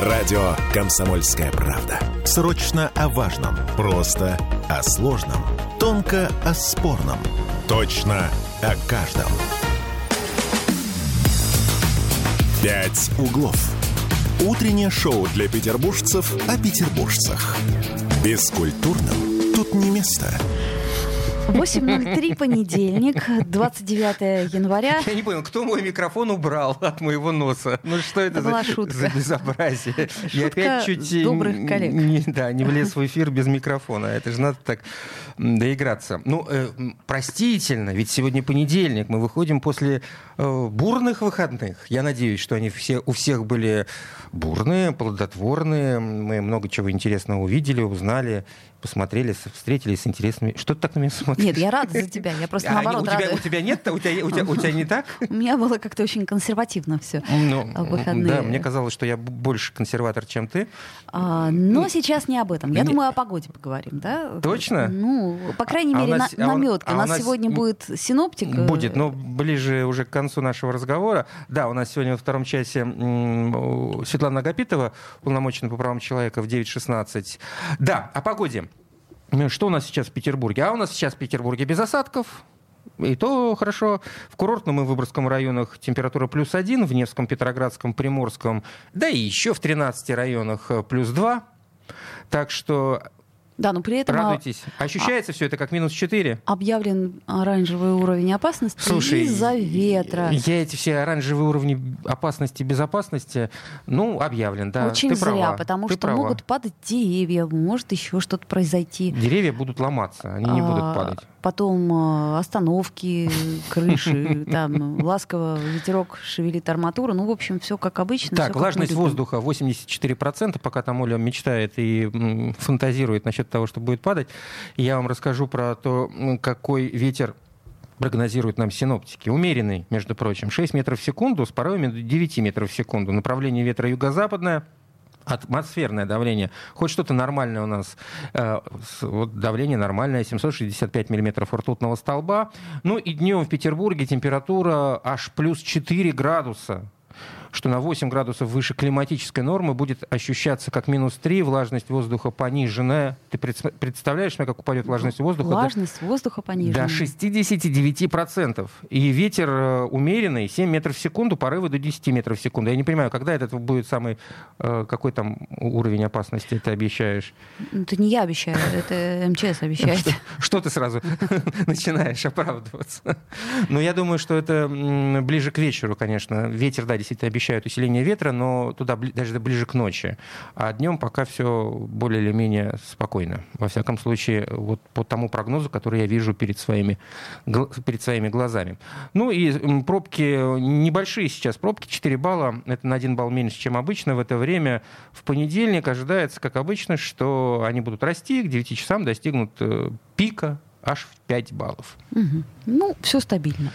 Радио «Комсомольская правда». Срочно о важном. Просто о сложном. Тонко о спорном. Точно о каждом. «Пять углов». Утреннее шоу для петербуржцев о петербуржцах. Бескультурным тут не место. 8.03, понедельник, 29 января. Я не понял, кто мой микрофон убрал от моего носа? Ну что это, Это за, шутка. за безобразие? Я Шутка опять чуть э, добрых коллег. Не, да, не влез в эфир без микрофона. Это же надо так доиграться. Ну, э, простительно, ведь сегодня понедельник. Мы выходим после э, бурных выходных. Я надеюсь, что они все, у всех были бурные, плодотворные. Мы много чего интересного увидели, узнали, посмотрели, встретились с интересными... Что ты так на меня смотришь? Нет, я рада за тебя. Я просто А, наоборот у, тебя, у тебя нет? У тебя, у, тебя, у тебя не так? У меня было как-то очень консервативно все. Ну, А выходные? Да, мне казалось, что я больше консерватор, чем ты. но сейчас не об этом. Я думаю, о погоде поговорим, да? Точно? Ну, по крайней А мере, а у- намётки. а У нас сегодня будет синоптик. э, Будет, но ближе уже к концу нашего разговора. Да, у нас сегодня во втором часе Светлана Агапитова, полномоченная по правам человека в 9.16. Да, о погоде. М, Что у нас сейчас в Петербурге? А у нас сейчас в Петербурге без осадков. И то хорошо. В курортном и Выборгском районах температура плюс один, в Невском, Петроградском, Приморском, да и еще в 13 районах э, плюс два. Так что Да, но при этом а, радуйтесь. Ощущается все это как минус 4? объявлен оранжевый уровень опасности Слушай, из-за ветра. Я эти все оранжевые уровни опасности и безопасности, ну, объявлен, да. Очень ты зря, права, потому ты что права. могут падать деревья, может еще что-то произойти. Деревья будут ломаться, они не будут А, падать. Потом а, остановки, крыши, там ласково ветерок шевелит арматуру. Ну, в общем, все как обычно. Так, влажность воздуха 84%, пока там Оля мечтает и фантазирует насчет того, что будет падать. Я вам расскажу про то, какой ветер прогнозируют нам синоптики. Умеренный, между прочим, 6 метров в секунду с порывами до 9 метров в секунду. Направление ветра юго-западное, атмосферное давление. Хоть что-то нормальное у нас. Э, вот давление нормальное, 765 миллиметров ртутного столба. Ну и днем в Петербурге температура аж плюс 4 градуса что на 8 градусов выше климатической нормы будет ощущаться как минус 3, влажность воздуха пониженная. Ты предс- представляешь, как упадет влажность воздуха? До- Влажность воздуха понижена. до 69%. И ветер э, умеренный, 7 метров в секунду, порывы до 10 метров в секунду. Я не понимаю, когда это будет самый, э, какой там уровень опасности ты обещаешь? Ну, Это не я обещаю, это МЧС обещает. Что ты сразу начинаешь оправдываться? Ну, я думаю, что это ближе к вечеру, конечно. Ветер, да, действительно обещают усиление ветра, но туда даже ближе к ночи. А днем пока все более или менее спокойно. Во всяком случае, вот по тому прогнозу, который я вижу перед своими, перед своими глазами. Ну и пробки небольшие сейчас. Пробки 4 балла. Это на 1 балл меньше, чем обычно в это время. В понедельник ожидается, как обычно, что они будут расти. К 9 часам достигнут э, пика аж в 5 баллов. Мгм. Ну, все стабильно.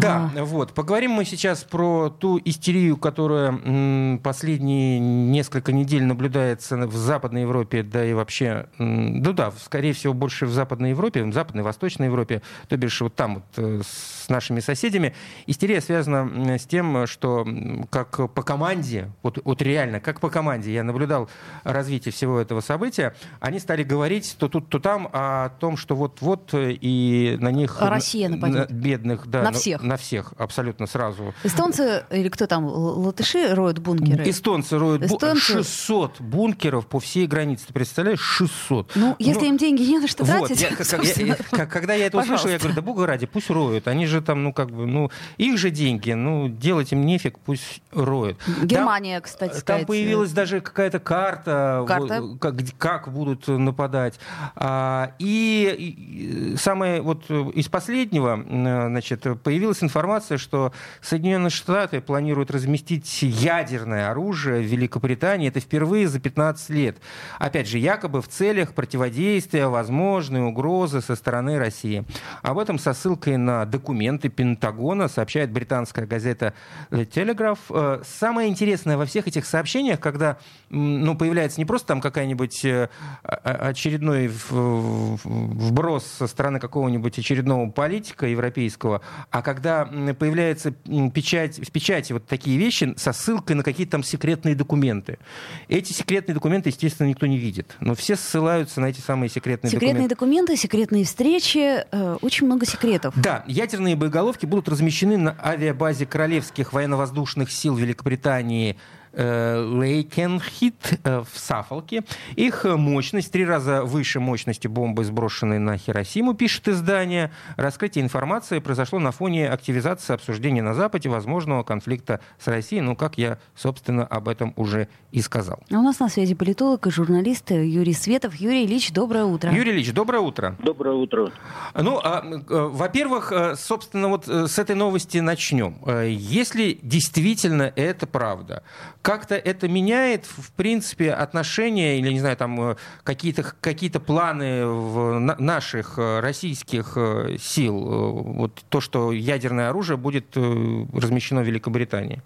Да, вот. Поговорим мы сейчас про ту истерию, которая последние несколько недель наблюдается в Западной Европе, да и вообще, ну да, скорее всего, больше в Западной Европе, в Западной, Восточной Европе, то бишь вот там вот э, с нашими соседями. Истерия связана с тем, что как по команде, вот, вот реально, как по команде, я наблюдал развитие всего этого события, они стали говорить то тут, то там о том, что вот-вот э, и на них... Россия нападет. на бедных, да. На ну, всех. На всех, абсолютно сразу. Эстонцы или кто там, латыши роют бункеры? Эстонцы роют бу- Эстонцы- 600 бункеров по всей границе. Ты представляешь? 600. Ну, если им деньги не на что Вот, тратить, я- как- я- я- как- когда я это услышал, я пожалуйста. говорю, да бога ради, пусть роют. Они же там, ну, как бы, ну, их же деньги, ну, делать им нефиг, пусть роют. Там- Германия, кстати, Там сказать, появилась даже какая-то карта, Карта. вот, как, как будут нападать. А, и, и самое вот из последнего, э, значит, появилась информация, что Соединенные Штаты планируют разместить ядерное оружие в Великобритании. Это впервые за 15 лет. Опять же, якобы в целях противодействия возможной угрозы со стороны России. Об этом со ссылкой на документы Пентагона сообщает британская газета The Telegraph. Э, Самое интересное во всех этих сообщениях, когда ну, появляется не просто там какая-нибудь э, очередной вброс со стороны какого-нибудь очередного политика европейского, а когда когда появляется печать, в печати вот такие вещи со ссылкой на какие-то там секретные документы. Эти секретные документы, естественно, никто не видит, но все ссылаются на эти самые секретные, секретные документы. Секретные документы, секретные встречи, э, очень много секретов. Да, ядерные боеголовки будут размещены на авиабазе Королевских военно-воздушных сил Великобритании Лейкенхит э, в Сафолке. Их мощность три раза выше мощности бомбы, сброшенной на Хиросиму, пишет издание. Раскрытие информации произошло на фоне активизации обсуждения на Западе возможного конфликта с Россией. Ну, как я, собственно, об этом уже и сказал. А у нас на связи политолог и журналист Юрий Светов. Юрий Ильич, доброе утро. Юрий Ильич, доброе утро. Доброе утро. Ну, а, во-первых, собственно, вот с этой новости начнем. Если действительно это правда, как-то это меняет, в принципе, отношения или, не знаю, там э, какие-то какие планы в наших э, российских э, сил? Вот то, что ядерное оружие будет размещено в Великобритании?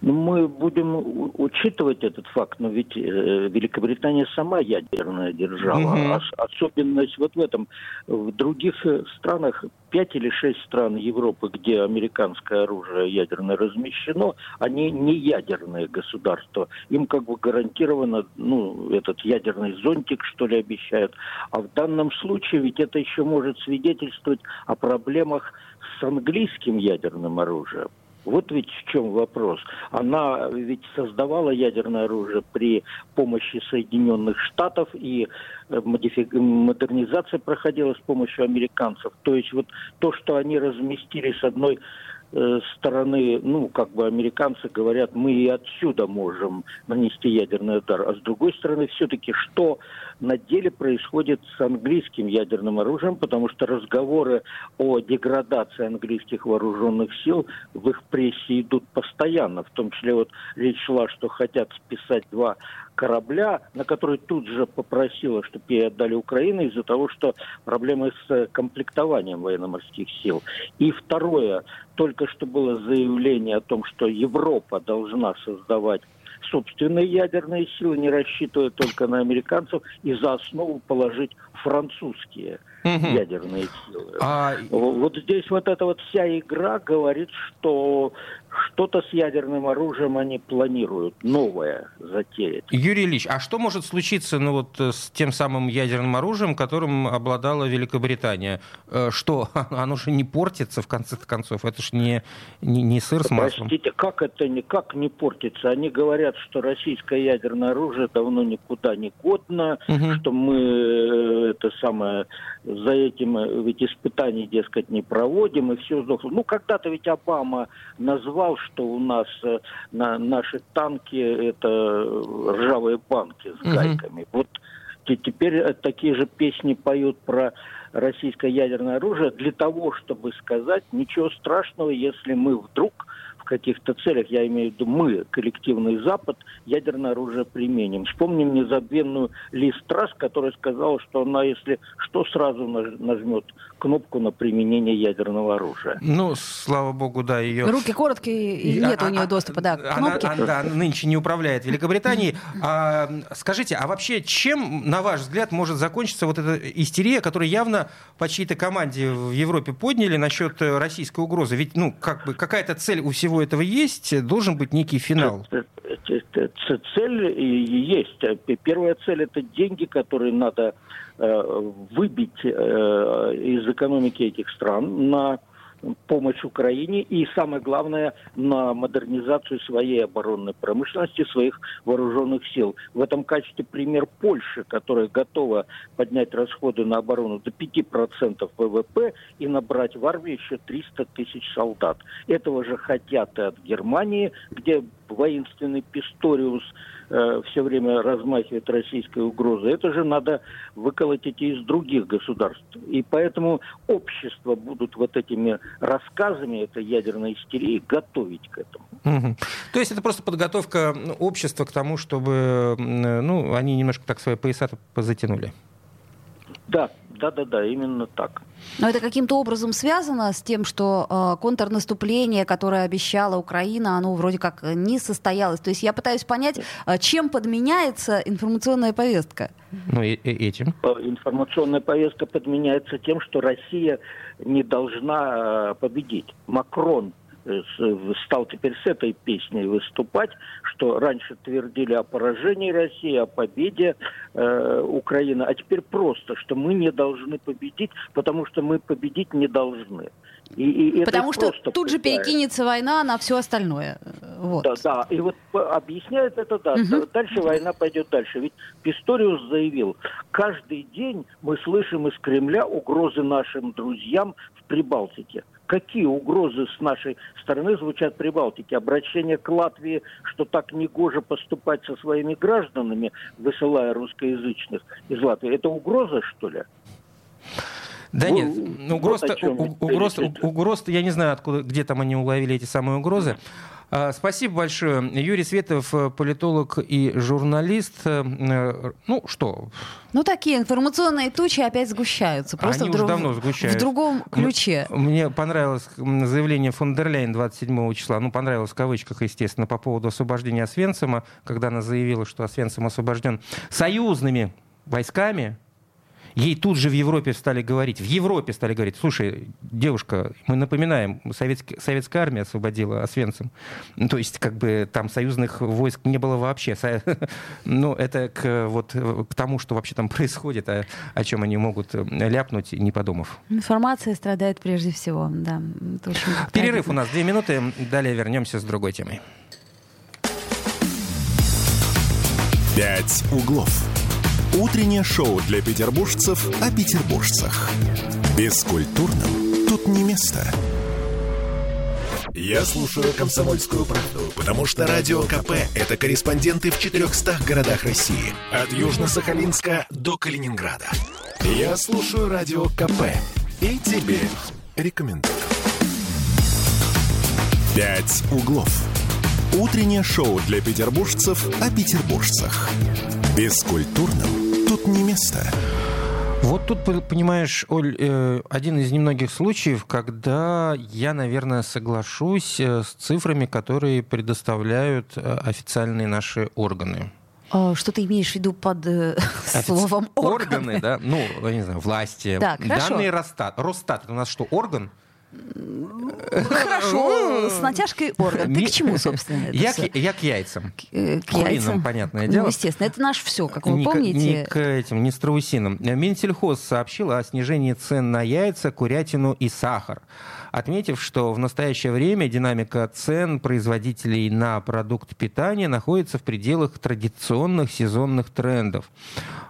Ну, мы будем учитывать этот факт, но ведь э, Великобритания сама ядерная держава. Угу. Ос- особенность вот в этом. В других э, странах, пять или шесть стран Европы, где американское оружие ядерное размещено, они не ядерные государства. Им как бы гарантировано, ну, этот ядерный зонтик, что ли, обещают. А в данном случае ведь это еще может свидетельствовать о проблемах с английским ядерным оружием. Вот ведь в чем вопрос. Она ведь создавала ядерное оружие при помощи Соединенных Штатов, и э, модифи... модернизация проходила с помощью американцев. То есть вот то, что они разместили с одной Э, стороны, ну, как бы американцы говорят, мы и отсюда можем нанести ядерный удар, а с другой стороны, все-таки что на деле происходит с английским ядерным оружием, потому что разговоры о деградации английских вооруженных сил в их прессе идут постоянно, в том числе вот речь шла, что хотят списать два корабля, на который тут же попросила, чтобы ей отдали Украину из-за того, что проблемы с комплектованием военно-морских сил. И второе, только что было заявление о том, что Европа должна создавать собственные ядерные силы, не рассчитывая только на американцев, и за основу положить французские угу. ядерные силы. А... Вот здесь вот эта вот вся игра говорит, что что-то с ядерным оружием они планируют, новое затеять. Юрий Ильич, а что может случиться ну, вот, э, с тем самым ядерным оружием, которым обладала Великобритания? Э, что, оно же не портится, в конце концов? Это же не, не, не сыр с маслом. Простите, как это никак не портится? Они говорят, что российское ядерное оружие давно никуда не годно, угу. что мы э, это самое за этим ведь испытаний, дескать, не проводим, и все сдохло. Ну, когда-то ведь Обама назвал что у нас э, на наши танки это ржавые банки с гайками. Угу. Вот теперь такие же песни поют про российское ядерное оружие для того, чтобы сказать, ничего страшного, если мы вдруг каких-то целях, я имею в виду мы, коллективный Запад, ядерное оружие применим. Вспомним незабвенную Ли Страс, которая сказала, что она, если что, сразу нажмет кнопку на применение ядерного оружия. Ну, слава богу, да, ее... Руки короткие, и нет а, у нее а, доступа, да, к кнопке. Она, да, нынче не управляет Великобританией. А, скажите, а вообще чем, на ваш взгляд, может закончиться вот эта истерия, которую явно по чьей-то команде в Европе подняли насчет российской угрозы? Ведь, ну, как бы, какая-то цель у всего этого есть, должен быть некий финал. Цель есть. Первая цель – это деньги, которые надо э, выбить э, из экономики этих стран на помощь Украине и, самое главное, на модернизацию своей оборонной промышленности, своих вооруженных сил. В этом качестве пример Польши, которая готова поднять расходы на оборону до 5% ВВП и набрать в армию еще 300 тысяч солдат. Этого же хотят и от Германии, где воинственный Писториус э, все время размахивает российской угрозой. Это же надо выколотить из других государств. И поэтому общество будут вот этими рассказами этой ядерной истерии готовить к этому. Угу. То есть это просто подготовка общества к тому, чтобы ну, они немножко так свои пояса позатянули. Да, да-да-да, именно так. Но это каким-то образом связано с тем, что э, контрнаступление, которое обещала Украина, оно вроде как не состоялось. То есть я пытаюсь понять, э, чем подменяется информационная повестка. Ну, и, и этим. Э, информационная повестка подменяется тем, что Россия не должна э, победить. Макрон стал теперь с этой песней выступать, что раньше твердили о поражении России, о победе э, Украины, а теперь просто, что мы не должны победить, потому что мы победить не должны. И, и потому что тут же перекинется война на все остальное. Вот. Да, да, и вот объясняет это, да, угу. дальше война пойдет дальше. Ведь Писториус заявил, каждый день мы слышим из Кремля угрозы нашим друзьям в Прибалтике какие угрозы с нашей стороны звучат при Балтике. Обращение к Латвии, что так негоже поступать со своими гражданами, высылая русскоязычных из Латвии. Это угроза, что ли? Да ну, нет, угроз, вот угроз, угроз, я не знаю, откуда, где там они уловили эти самые угрозы. А, спасибо большое. Юрий Светов, э, политолог и журналист. Э, э, ну что? Ну, такие информационные тучи опять сгущаются. Просто Они друг... давно сгущаются. в другом ключе. Мне понравилось заявление фон дер Ляйн 27 числа. Ну, понравилось в кавычках, естественно, по поводу освобождения Освенцима, когда она заявила, что Освенцим освобожден союзными войсками, Ей тут же в Европе стали говорить, в Европе стали говорить, слушай, девушка, мы напоминаем, советский, советская армия освободила Освенцим. То есть, как бы там союзных войск не было вообще. Ну, это к, вот, к тому, что вообще там происходит, а, о чем они могут э, ляпнуть, не подумав. Информация страдает прежде всего, да. Перерыв у нас две минуты, далее вернемся с другой темой. «Пять углов». Утреннее шоу для петербуржцев о петербуржцах. Бескультурным тут не место. Я слушаю «Комсомольскую правду», потому что «Радио КП» — это корреспонденты в 400 городах России. От Южно-Сахалинска до Калининграда. Я слушаю «Радио КП» и тебе рекомендую. «Пять углов». Утреннее шоу для петербуржцев о петербуржцах. Бескультурным тут не место. Вот тут, понимаешь, Оль, э, один из немногих случаев, когда я, наверное, соглашусь э, с цифрами, которые предоставляют э, официальные наши органы. А, что ты имеешь в виду под Офици... словом органы? Органы, да, ну, я не знаю, власти. Так, Данные Росстат. Росстат, это у нас что, орган? Хорошо, с натяжкой орган. Ты к чему, собственно, я, к, я к яйцам. К, э, к яйцам. понятное ну, дело. Ну, естественно, это наш все, как вы не помните. К, не к этим, не страусинам. Минсельхоз сообщил о снижении цен на яйца, курятину и сахар отметив, что в настоящее время динамика цен производителей на продукт питания находится в пределах традиционных сезонных трендов.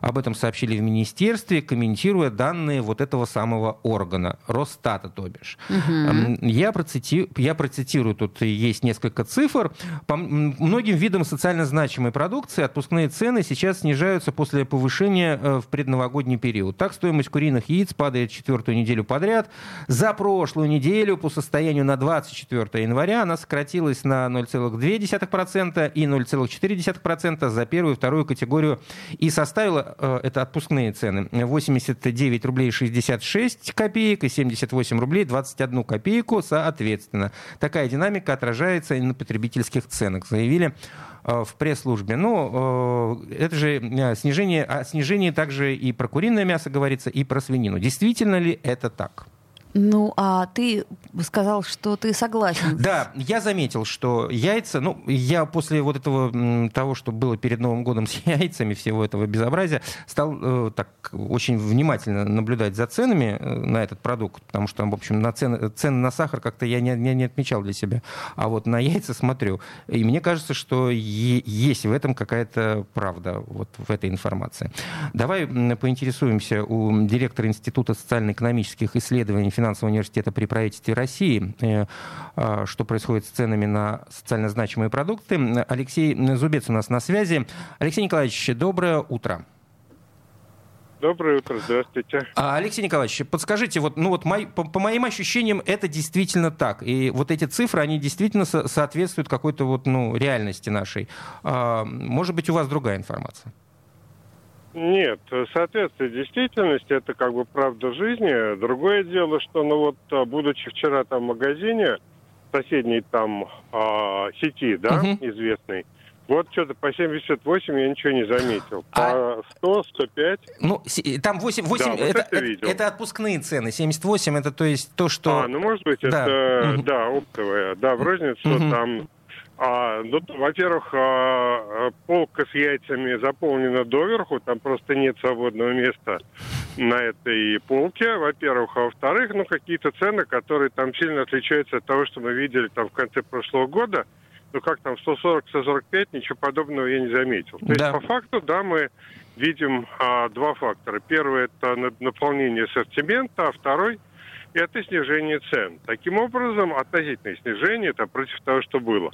Об этом сообщили в министерстве, комментируя данные вот этого самого органа, Росстата, то бишь. Угу. Я, процити... Я процитирую, тут есть несколько цифр. По многим видам социально значимой продукции отпускные цены сейчас снижаются после повышения э, в предновогодний период. Так, стоимость куриных яиц падает четвертую неделю подряд. За прошлую неделю неделю по состоянию на 24 января она сократилась на 0,2% и 0,4% за первую и вторую категорию и составила, э, это отпускные цены, 89 рублей 66 копеек и 78 рублей 21 копейку соответственно. Такая динамика отражается и на потребительских ценах, заявили э, в пресс-службе. Но э, это же снижение, о снижении также и про куриное мясо говорится, и про свинину. Действительно ли это так? Ну, а ты сказал, что ты согласен. Да, я заметил, что яйца, ну, я после вот этого того, что было перед Новым годом с яйцами, всего этого безобразия, стал э, так очень внимательно наблюдать за ценами э, на этот продукт, потому что, в общем, на цены, цены на сахар как-то я не, не, не отмечал для себя. А вот на яйца смотрю. И мне кажется, что е- есть в этом какая-то правда, вот в этой информации. Давай поинтересуемся у директора Института социально-экономических исследований финансового университета при правительстве России, э, а, что происходит с ценами на социально значимые продукты. Алексей Зубец у нас на связи. Алексей Николаевич, доброе утро. Доброе утро, здравствуйте. А, Алексей Николаевич, подскажите, вот, ну вот мой, по, по моим ощущениям, это действительно так. И вот эти цифры, они действительно со- соответствуют какой-то вот, ну, реальности нашей. А, может быть, у вас другая информация? Нет, соответствие действительности это как бы правда жизни. Другое дело, что ну вот а, будучи вчера там в магазине соседней там э, сети, да, угу. известной, вот что-то по 78 я ничего не заметил. По 100, 105. Ну, там 8, 8 да, это, вот это, это, это отпускные цены. 78 это то есть то, что... А, ну может быть, да. это, угу. да, оптовая. Да, в розницу угу. там а, ну, во-первых, а, полка с яйцами заполнена доверху, там просто нет свободного места на этой полке, во-первых. А во-вторых, ну, какие-то цены, которые там сильно отличаются от того, что мы видели там в конце прошлого года. Ну, как там, 140-145, ничего подобного я не заметил. То да. есть, по факту, да, мы видим а, два фактора. Первый – это наполнение ассортимента, а второй – это снижение цен. Таким образом, относительное снижение, это против того, что было.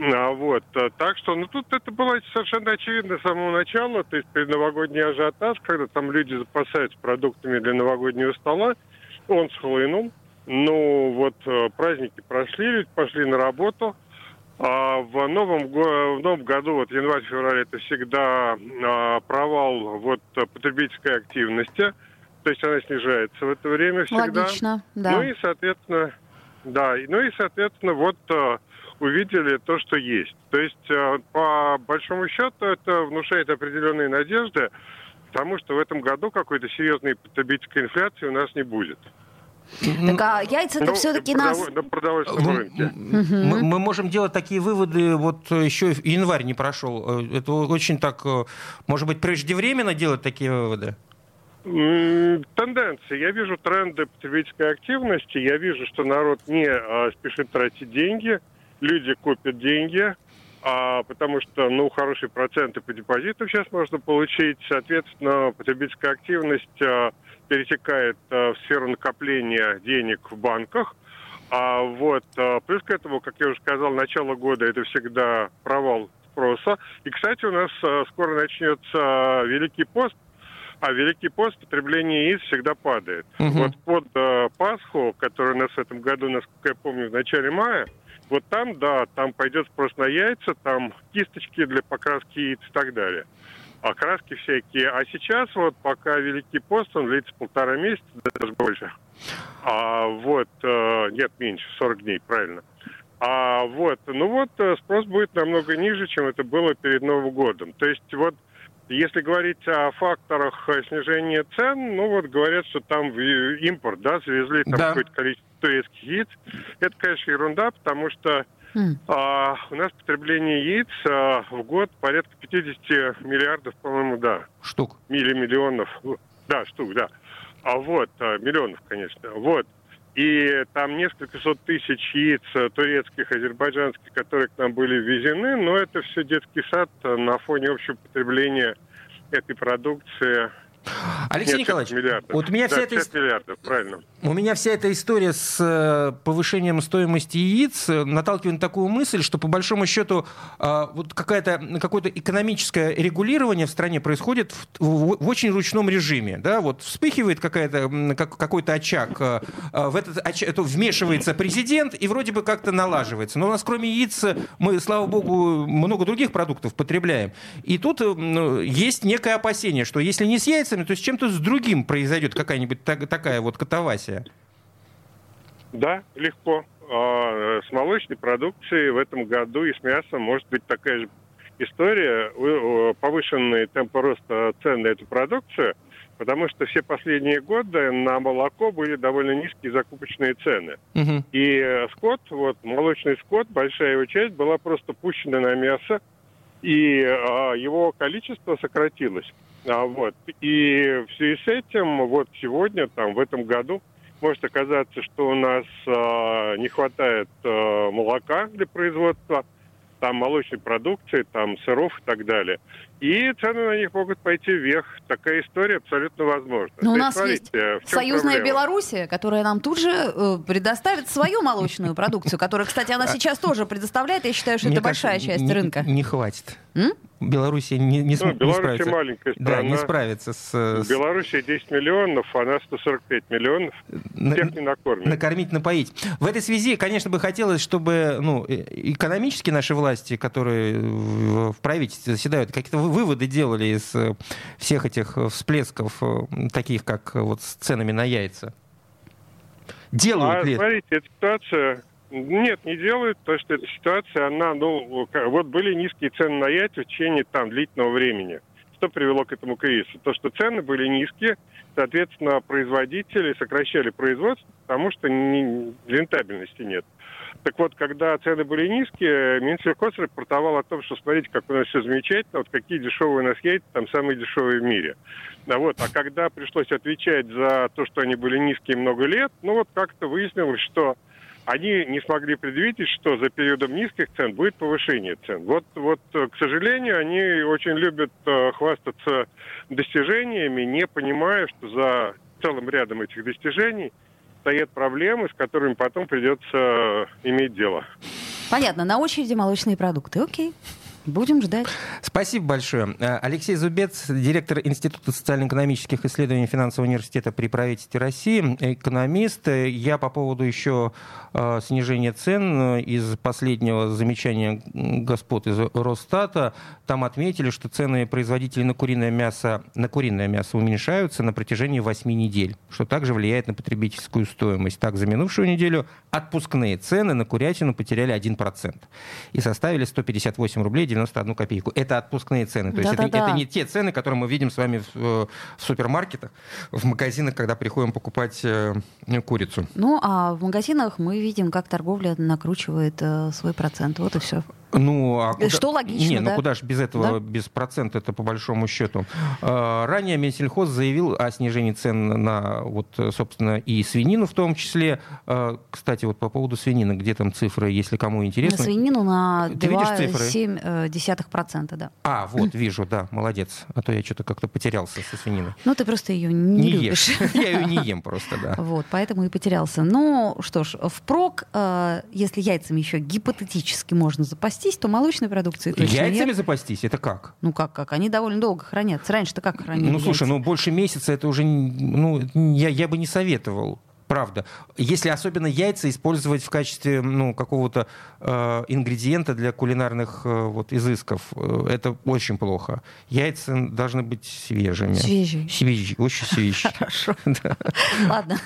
А, вот, а, так что, ну, тут это было совершенно очевидно с самого начала, то есть предновогодний ажиотаж, когда там люди запасаются продуктами для новогоднего стола, он схлынул. Ну, вот э, праздники прошли, люди пошли на работу, а в новом, в новом году, вот январь-февраль, это всегда а, провал вот потребительской активности. То есть она снижается в это время всегда. Логично, да. Ну и, соответственно, да, ну и, соответственно, вот а, увидели то, что есть. То есть, а, по большому счету, это внушает определенные надежды, потому что в этом году какой-то серьезной потребительской инфляции у нас не будет. Так а яйца-то ну, все-таки нас... На продовольственном рынке. Мы, мы можем делать такие выводы, вот еще январь не прошел. Э, это очень так, э, может быть, преждевременно делать такие выводы? Тенденции. Я вижу тренды потребительской активности. Я вижу, что народ не а, спешит тратить деньги. Люди копят деньги, а, потому что, ну, хорошие проценты по депозиту сейчас можно получить. Соответственно, потребительская активность а, перетекает э, в сферу накопления денег в банках. А вот э, плюс к этому, как я уже сказал, начало года это всегда провал спроса. И, кстати, у нас э, скоро начнется Великий пост, а Великий пост потребление яиц всегда падает. Угу. Вот под э, Пасху, который у нас в этом году, насколько я помню, в начале мая, вот там, да, там пойдет спрос на яйца, там кисточки для покраски яиц и так далее окраски всякие. А сейчас вот пока Великий пост, он длится полтора месяца, даже больше. А вот, э, нет, меньше, 40 дней, правильно. А вот, ну вот э, спрос будет намного ниже, чем это было перед Новым годом. То есть вот если говорить о факторах снижения цен, ну вот говорят, что там импорт, да, завезли там да. какое-то количество турецких яиц. Это, конечно, ерунда, потому что а, у нас потребление яиц а, в год порядка 50 миллиардов, по-моему, да. Штук. Или миллионов. Да, штук, да. А вот, а, миллионов, конечно. Вот. И там несколько сот тысяч яиц а, турецких, азербайджанских, которые к нам были ввезены, но это все детский сад а, на фоне общего потребления этой продукции Алексей Нет, Николаевич, миллиардов. вот у меня да, вся эта миллиардов, правильно. У меня вся эта история с э, повышением стоимости яиц э, наталкивает на такую мысль, что по большому счету э, вот какая-то какое-то экономическое регулирование в стране происходит в, в, в очень ручном режиме, да, вот вспыхивает какая-то как, какой-то очаг, в этот очаг, вмешивается президент и вроде бы как-то налаживается, но у нас кроме яиц мы, слава богу, много других продуктов потребляем, и тут есть некое опасение, что если не с яйцами яйцами, то есть чем-то с другим произойдет какая-нибудь так, такая вот катавасия? Да, легко. А, с молочной продукцией в этом году и с мясом может быть такая же история. Повышенные темпы роста цен на эту продукцию, потому что все последние годы на молоко были довольно низкие закупочные цены. Угу. И э, скот, вот молочный скот, большая его часть была просто пущена на мясо, и а, его количество сократилось. А, вот. И в связи с этим вот сегодня, там, в этом году, может оказаться, что у нас а, не хватает а, молока для производства, там молочной продукции, там сыров и так далее. И цены на них могут пойти вверх. Такая история абсолютно возможна. Но у нас смотрите, есть союзная проблема? Белоруссия, которая нам тут же э, предоставит свою молочную продукцию, которая, кстати, она сейчас тоже предоставляет. Я считаю, что это большая часть рынка. Не хватит. Белоруссия не, не, Ну, не Беларусь справится. маленькая страна. Да, не справится с... Беларуси 10 миллионов, а нас 145 миллионов. на- Всех не накормят. накормить, напоить. В этой связи, конечно, бы хотелось, чтобы ну, э, экономически наши власти, которые в правительстве заседают, какие-то выводы делали из э, всех этих э, всплесков, э, таких как вот с ценами на яйца. Делают А, ли? смотрите, эта ситуация... Нет, не делают, потому что эта ситуация, она, ну, вот были низкие цены на яйца в течение там длительного времени. Что привело к этому кризису? То, что цены были низкие, соответственно, производители сокращали производство, потому что не- рентабельности нет. Так вот, когда цены были низкие, Минсельхоз рапортовал о том, что смотрите, как у нас все замечательно, вот какие дешевые у нас яйца, там самые дешевые в мире. А, вот, а когда пришлось отвечать за то, что они были низкие много лет, ну вот как-то выяснилось, что они не смогли предвидеть, что за периодом низких цен будет повышение цен. Вот, вот, к сожалению, они очень любят э, хвастаться достижениями, не понимая, что за целым рядом этих достижений стоят проблемы, с которыми потом придется иметь дело. Понятно, на очереди молочные продукты. Окей. Будем ждать. Спасибо большое. Э, Алексей Зубец, директор Института социально-экономических исследований Финансового университета при правительстве России, экономист. Я по поводу еще э, снижения цен э, из последнего замечания господ из Росстата. Там отметили, что цены производителей на куриное мясо, на куриное мясо уменьшаются на протяжении 8 недель, что также влияет на потребительскую стоимость. Так, за минувшую неделю отпускные цены на курятину потеряли 1% и составили 158 рублей 91 копейку. Это отпускные цены. То есть это, Да-да-да. это не те цены, которые мы видим с вами в, э, в супермаркетах, в магазинах, когда приходим покупать э, курицу. Ну, а в магазинах мы видим, как торговля накручивает э, свой процент. Вот и все. Ну, а куда... Что логично, Не, ну да? куда же без этого, Да? без процента, это по большому счету. А, Ранее Минсельхоз заявил о снижении цен на, вот, собственно, и свинину в том числе. А, Кстати, вот по поводу свинины, где там цифры, если кому На интересно. свинину на видишь цифры? 2,7%, да. А, вот, вижу, да, молодец. А то я что-то как-то потерялся со свининой. Ну, ты просто ее не, любишь. ешь. Я ее не ем просто, да. Вот, поэтому и потерялся. Ну, что ж, впрок, э, если яйцами еще гипотетически можно запастись, то молочной продукции точно Яйцами нет. запастись, это как? Ну как, как? Они довольно долго хранятся. Раньше-то как хранили Ну, слушай, яйца? ну больше месяца это уже, ну, я, я бы не советовал. Правда. Если особенно яйца использовать в качестве ну, какого-то э, ингредиента для кулинарных э, вот, изысков, э, это очень плохо. Яйца должны быть свежими. Свежие. Свежие, очень свежие. Хорошо. Да. Ладно.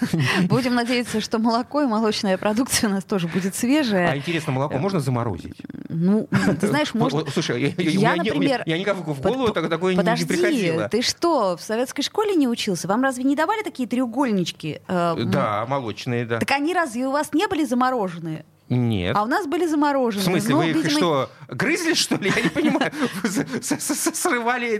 Будем надеяться, что молоко и молочная продукция у нас тоже будет А свежая. интересно, молоко можно заморозить? Ну, ты знаешь, можно... Слушай, я, например, я никак в голову так- такое не- не Подожди, приходило. ты что, в советской школе не учился? Вам разве не давали такие треугольнички? Э, м, Да, молочные, да. Так они разве у вас не были замороженные? Нет. А у нас были В замороженные. смысле, Ну, вы их видимо, что, грызли, что ли? Я не понимаю. Срывали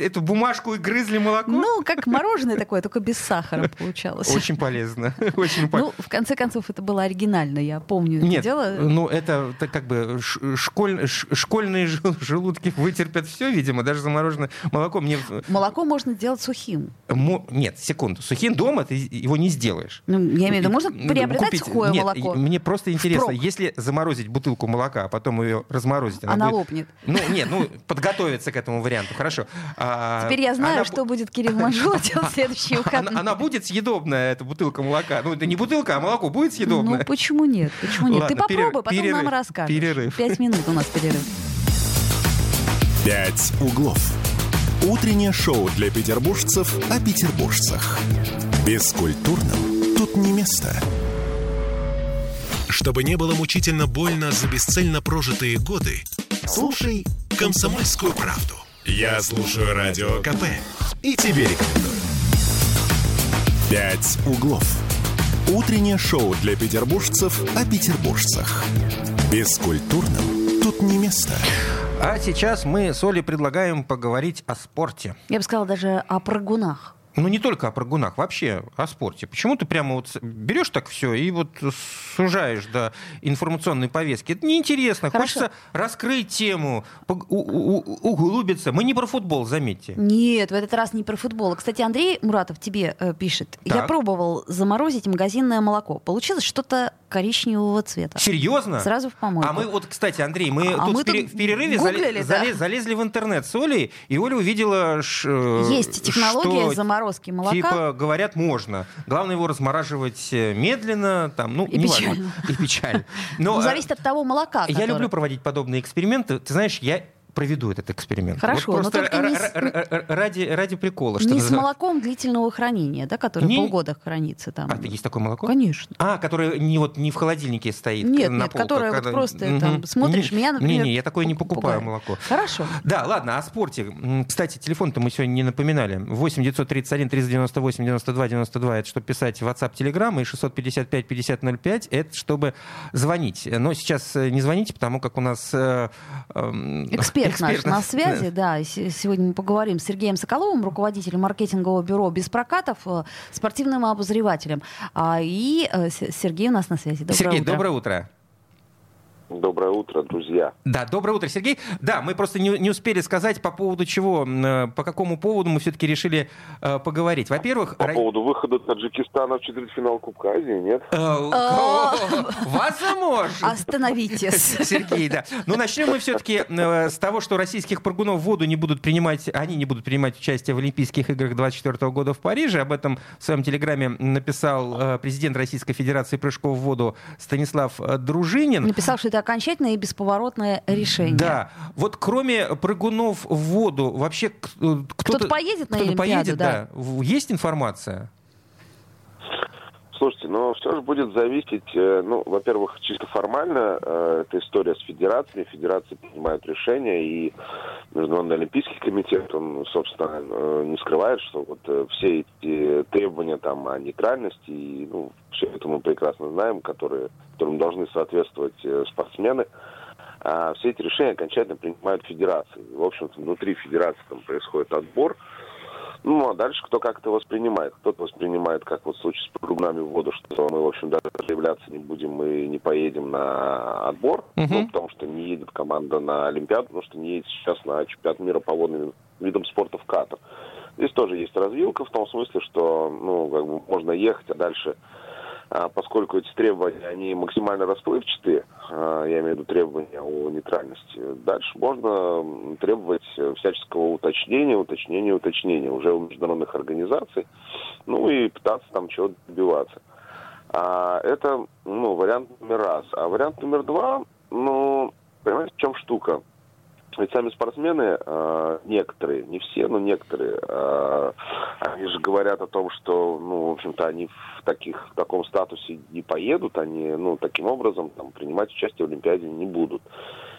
эту- бумажку и грызли молоко? Ну, как мороженое такое, только без сахара получалось. Очень полезно. Очень полезно. Ну, в конце концов, это было оригинально, я помню это дело. ну это как бы школьные жел- желудки вытерпят все, видимо, даже замороженное молоко. Мне Молоко можно сделать сухим. нет, секунду, сухим дома ты его не сделаешь. Ну, я имею в виду, можно приобретать сухое молоко. Мне просто интересно, Впрок. если заморозить бутылку молока, а потом ее разморозить, она, Она будет- лопнет. Ну, нет, ну, подготовиться к этому варианту, хорошо. А, Теперь я знаю, она что бу- будет Кирилл Манжула делать в следующие выходные. Она, она будет съедобная, эта бутылка молока. Ну, это не бутылка, а молоко будет съедобное. Ну, почему нет? Почему нет? Ладно, Ты попробуй, перерыв, потом нам перерыв, расскажешь. перерыв. Пять минут у нас перерыв. «Пять углов». Утреннее шоу для петербуржцев о петербуржцах. Бескультурным тут не место. Чтобы не было мучительно больно за бесцельно прожитые годы, слушай «Комсомольскую правду». Я слушаю Радио КП и тебе рекомендую. «Пять углов». Утреннее шоу для петербуржцев о петербуржцах. Бескультурным тут не место. А сейчас мы с Олей предлагаем поговорить о спорте. Я бы сказала даже о прыгунах. Ну, не только о прыгунах, вообще о спорте. Почему ты прямо вот берешь так все и вот сужаешь до информационной повестки? Это неинтересно. Хорошо. Хочется раскрыть тему, углубиться. Мы не про футбол, заметьте. Нет, в этот раз не про футбол. Кстати, Андрей Муратов тебе э, пишет. Так. Я пробовал заморозить магазинное молоко. Получилось что-то коричневого цвета. Серьезно? Сразу в помойку. А мы вот, кстати, Андрей, мы а тут, мы в, пере- в перерыве гуглили, залез, да. залезли в интернет с Олей, и Оля увидела, ш, э, Есть технология что, заморозки молока. Типа, говорят, можно. Главное его размораживать э, медленно, там, ну, и печально. И печально. Но, Зависит от того молока. Я который... люблю проводить подобные эксперименты. Ты знаешь, я проведу этот эксперимент. Хорошо, вот но не с... ради, ради прикола. Что не называется. с молоком длительного хранения, да, который не... полгода хранится там. А, есть такое молоко? Конечно. А, которое не, вот, не в холодильнике стоит Нет, на нет, полках, которое когда... вот просто угу. там смотришь, не, меня, например... Не, не, я такое не покупаю молоко. Хорошо. Да, ладно, о спорте. Кстати, телефон-то мы сегодня не напоминали. 8 931 398 92 92, это чтобы писать в WhatsApp, Telegram, и 655 50 05, это чтобы звонить. Но сейчас э, не звоните, потому как у нас... Э, э, эксперт, эксперт наш на связи связи, да. Сегодня мы поговорим с Сергеем Соколовым, руководителем маркетингового бюро «Без прокатов», э, спортивным обозревателем. А, и э, Сергей у нас на связи. Доброе Сергей, утро. доброе утро. Доброе утро, друзья. Да, доброе утро, Сергей. Да, мы просто не, не успели сказать по поводу чего, э, по какому поводу мы все-таки решили э, поговорить. Во-первых... По поводу выхода Таджикистана в четвертьфинал Кубка Азии, нет? Э, возможно. Остановитесь. Сергей, да. Ну, начнем мы все-таки э, с того, что российских прыгунов в воду не будут принимать, они не будут принимать участие в Олимпийских играх 2024 года в Париже. Об этом в своем телеграме написал президент Российской Федерации прыжков в воду Станислав Дружинин. Написал, что это это окончательное и бесповоротное решение. Да. Вот кроме прыгунов в воду, вообще кто-то, кто-то поедет на кто Олимпиаду, поедет, да. да. Есть информация? Слушайте, ну все же будет зависеть, э, ну, во-первых, чисто формально э, эта история с федерациями, федерации принимают решения, и Международный Олимпийский комитет, он, собственно, э, не скрывает, что вот э, все эти требования там о нейтральности, и, ну, все это мы прекрасно знаем, которые, которым должны соответствовать э, спортсмены, а все эти решения окончательно принимают федерации. В общем-то, внутри федерации там происходит отбор, ну, а дальше кто как это воспринимает. Кто-то воспринимает, как вот в случае с прыгунами в воду, что мы, в общем, даже являться не будем, мы не поедем на отбор, uh-huh. ну, потому что не едет команда на Олимпиаду, потому что не едет сейчас на чемпионат мира по водным видам спорта в Катар. Здесь тоже есть развилка в том смысле, что, ну, как бы можно ехать, а дальше поскольку эти требования, они максимально расплывчатые, а, я имею в виду требования о нейтральности, дальше можно требовать всяческого уточнения, уточнения, уточнения уже у международных организаций, ну и пытаться там чего-то добиваться. А это, ну, вариант номер раз. А вариант номер два, ну, понимаете, в чем штука? Ведь сами спортсмены, э, некоторые, не все, но некоторые, э, они же говорят о том, что, ну, в общем-то, они в, таких, в таком статусе не поедут, они, ну, таким образом там, принимать участие в Олимпиаде не будут.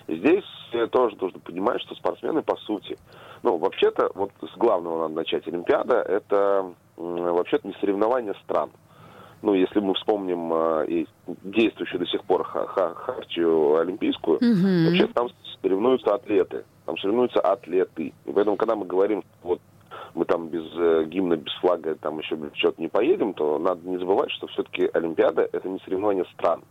Здесь тоже нужно понимать, что спортсмены, по сути, ну, вообще-то, вот с главного надо начать Олимпиада, это вообще-то не соревнование стран ну, если мы вспомним э, действующую до сих пор хартию олимпийскую, угу. вообще там соревнуются атлеты, там соревнуются атлеты. И поэтому, когда мы говорим, вот мы там без э, гимна, без флага, там еще что-то не поедем, то надо не забывать, что все-таки Олимпиада это не соревнование стран.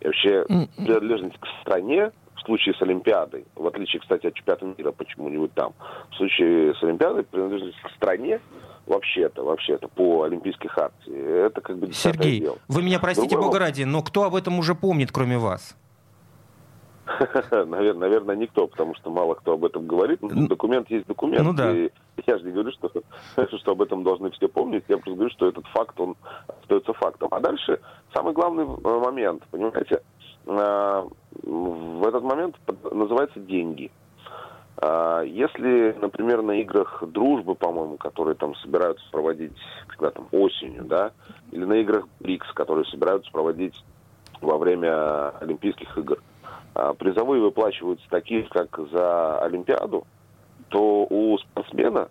И вообще принадлежность к стране в случае с Олимпиадой, в отличие, кстати, от чемпионата мира почему-нибудь там, в случае с Олимпиадой принадлежность к стране вообще-то, вообще-то, по Олимпийской хартии. Это как бы Сергей, дело. вы меня простите, Другой Бога ради, но кто об этом уже помнит, кроме вас? Наверное, наверное, никто, потому что мало кто об этом говорит. Ну, документ есть документ. Ну, да. И я же не говорю, что, что об этом должны все помнить. Я просто говорю, что этот факт, он остается фактом. А дальше самый главный э, момент, понимаете, э, в этот момент называется деньги. А, если, например, на играх дружбы, по-моему, которые там собираются проводить когда там осенью, да, или на играх БРИКС, которые собираются проводить во время Олимпийских игр, а, призовые выплачиваются такие, как за Олимпиаду, то у спортсмена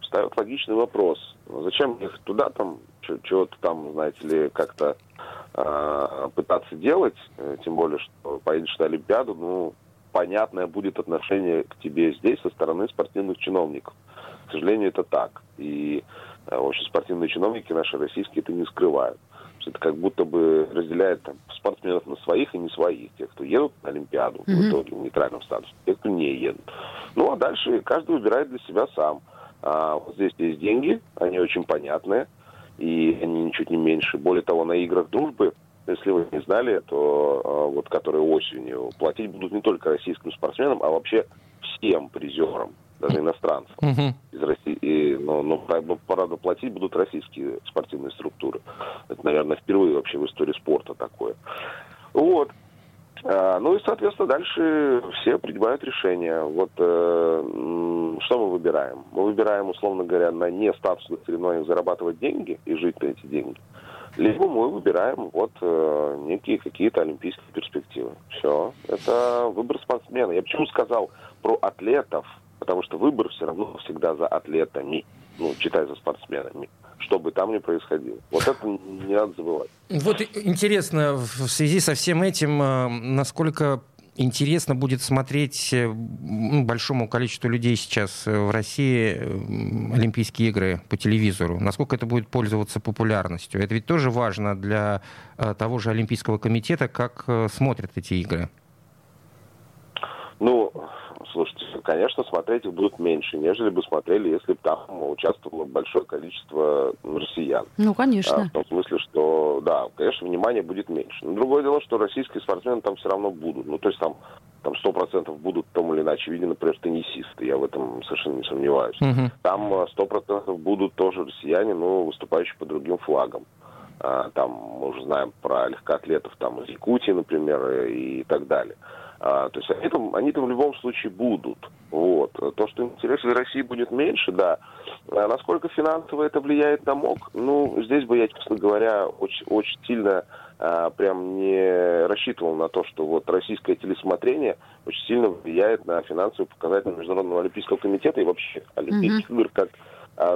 встает логичный вопрос. Зачем ехать туда, там, чего-то там, знаете ли, как-то э, пытаться делать, э, тем более, что поедешь на Олимпиаду, ну, понятное будет отношение к тебе здесь со стороны спортивных чиновников. К сожалению, это так. И в общем, спортивные чиновники наши российские это не скрывают. Это как будто бы разделяет там, спортсменов на своих и не своих. Те, кто едут на Олимпиаду mm-hmm. в итоге в нейтральном статусе, те, кто не едут. Ну, а дальше каждый выбирает для себя сам. А, вот здесь есть деньги, они очень понятные, и они ничуть не меньше. Более того, на играх дружбы если вы не знали, то а, вот которые осенью платить будут не только российским спортсменам, а вообще всем призерам, даже иностранцам uh-huh. из России. И, но, но, правда, платить будут российские спортивные структуры. Это, наверное, впервые вообще в истории спорта такое. Вот. А, ну и, соответственно, дальше все принимают решения. Вот э, что мы выбираем? Мы выбираем, условно говоря, на не статусных соревнованиях зарабатывать деньги и жить на эти деньги либо мы выбираем вот э, некие какие-то олимпийские перспективы. Все. Это выбор спортсмена. Я почему сказал про атлетов? Потому что выбор все равно всегда за атлетами. Ну, читай за спортсменами что бы там ни происходило. Вот это не надо забывать. Вот интересно, в связи со всем этим, э, насколько интересно будет смотреть э, большому количеству людей сейчас э, в России Олимпийские игры по телевизору. Насколько это будет пользоваться популярностью? Это ведь тоже важно для того же Олимпийского комитета, как смотрят эти игры. Ну, слушайте, конечно, смотреть их будут меньше, нежели бы смотрели, если бы там участвовало большое количество россиян. Ну, конечно. А, в том смысле, что, да, конечно, внимание будет меньше. Но другое дело, что российские спортсмены там все равно будут. Ну, то есть там там сто процентов будут в том или иначе виде, например, теннисисты, я в этом совершенно не сомневаюсь. Uh-huh. Там а, сто процентов будут тоже россияне, но выступающие по другим флагам. А, там мы уже знаем про легкоатлетов там из Якутии, например, и так далее. А, то есть они там, они там в любом случае будут. Вот. То, что интерес для России будет меньше, да. А насколько финансово это влияет на МОК, ну, здесь бы я, честно говоря, очень, очень сильно а, прям не рассчитывал на то, что вот российское телесмотрение очень сильно влияет на финансовые показатели Международного Олимпийского комитета и вообще Олимпийских mm-hmm. игр как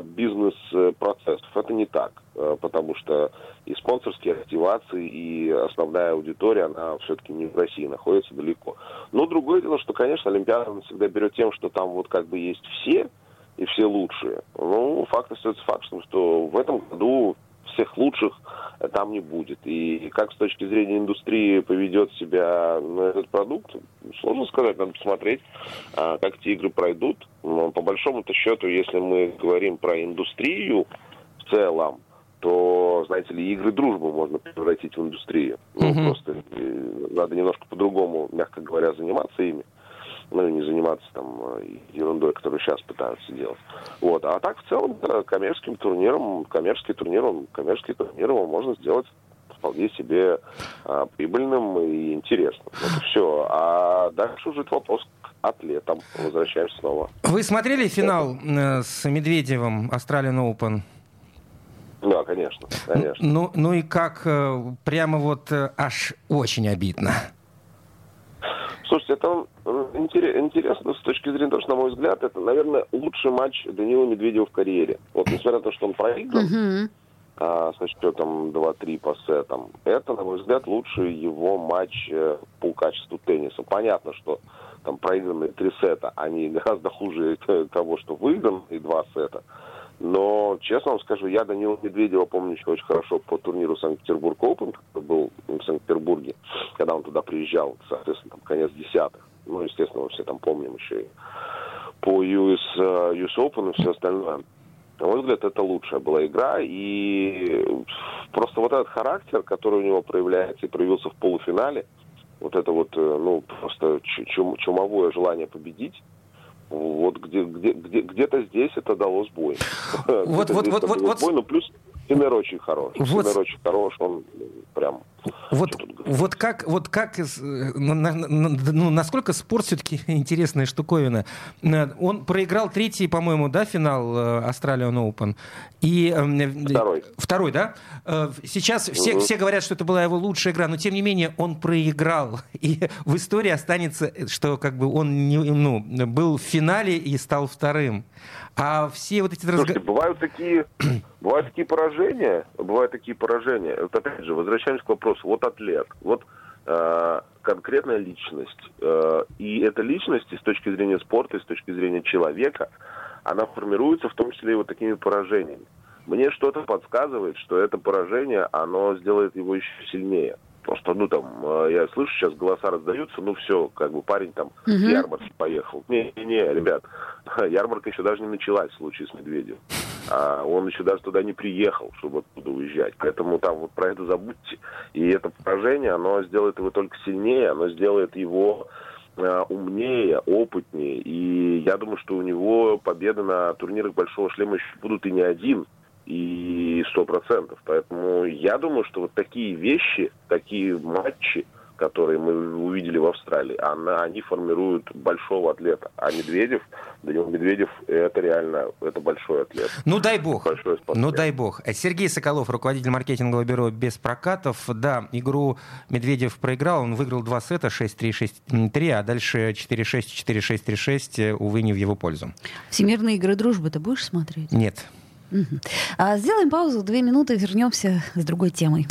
бизнес-процессов. Это не так, а, потому что и спонсорские активации, и основная аудитория, она все-таки не в России, находится далеко. Но другое дело, что, конечно, Олимпиада всегда берет тем, что там вот как бы есть все, и все лучшие. Ну, факт остается фактом, что в этом году всех лучших там не будет. И как с точки зрения индустрии поведет себя этот продукт, сложно сказать, надо посмотреть, а, как эти игры пройдут. Но по большому-то счету, если мы говорим про индустрию в целом, то, знаете ли, игры дружбы можно превратить в индустрию. Ну, uh-huh. просто э, надо немножко по-другому, мягко говоря, заниматься ими ну и не заниматься там э, ерундой, которую сейчас пытаются делать. Вот. А так в целом да, коммерческим турниром, коммерческий турнир, он, коммерческий турнир его можно сделать вполне себе а, прибыльным и интересным. Вот и все. А дальше уже вопрос к атлетам. Возвращаемся снова. Вы смотрели финал э, с Медведевым Australian Open? Да, конечно, конечно. Ну, ну и как, э, прямо вот аж очень обидно. Слушайте, это интересно с точки зрения того, что, на мой взгляд, это, наверное, лучший матч Данила Медведева в карьере. Вот, несмотря на то, что он проиграл, uh-huh. а, со счетом 2-3 по сетам, это, на мой взгляд, лучший его матч э, по качеству тенниса. Понятно, что там проигранные три сета, они гораздо хуже того, что выигран, и два сета. Но, честно вам скажу, я Данила Медведева помню еще очень хорошо по турниру Санкт-Петербург Open, который был в Санкт-Петербурге, когда он туда приезжал, соответственно, там конец десятых. Ну, естественно, мы все там помним еще и по US, US Open и все остальное. На мой взгляд, это лучшая была игра. И просто вот этот характер, который у него проявляется и проявился в полуфинале, вот это вот, э, ну, просто чум, чумовое желание победить, вот где, где, где, где-то здесь это дало сбой. Вот, вот, вот, вот, вот. Ну, плюс Синер очень хорош. Вот. Синер очень хорош, он прям... Вот, вот как, вот как, ну, ну, насколько спорт все-таки интересная штуковина. Э, он проиграл третий, по-моему, да, финал э, Australian Open. И, эм, второй. Второй, да? Сейчас все, угу. все говорят, что это была его лучшая игра, но тем не менее он проиграл. И в истории останется, что как бы он не, ну, был в финале и стал вторым. А все вот эти разговоры... бывают такие, бывают такие поражения, бывают такие поражения. Вот опять же, возвращаемся к вопросу. Вот атлет, вот э, конкретная личность. Э, и эта личность и с точки зрения спорта, и с точки зрения человека, она формируется в том числе и вот такими поражениями. мне что-то подсказывает, что это поражение, оно сделает его еще сильнее. Просто, ну, там, э, я слышу, сейчас голоса раздаются, ну, все, как бы парень там Мгм. с ярмарки поехал. Не-не, ребят, ярмарка еще даже не началась в случае с Медведевым. А он еще даже туда не приехал, чтобы оттуда уезжать. Поэтому там вот про это забудьте. И это поражение, оно сделает его только сильнее, оно сделает его э, умнее, опытнее. И я думаю, что у него победы на турнирах Большого Шлема еще будут и не один, и сто процентов. Поэтому я думаю, что вот такие вещи, такие матчи, которые мы увидели в Австралии, она, они формируют большого атлета. А Медведев, Данил Медведев, это реально, это большой атлет. Ну дай бог. Большой спортсмен. Ну дай бог. Сергей Соколов, руководитель маркетингового бюро без прокатов. Да, игру Медведев проиграл. Он выиграл два сета 6-3, 6-3, а дальше 4-6, 4-6, 3-6, увы, не в его пользу. Всемирные игры дружбы ты будешь смотреть? Нет. А, сделаем паузу, две минуты, вернемся с другой темой.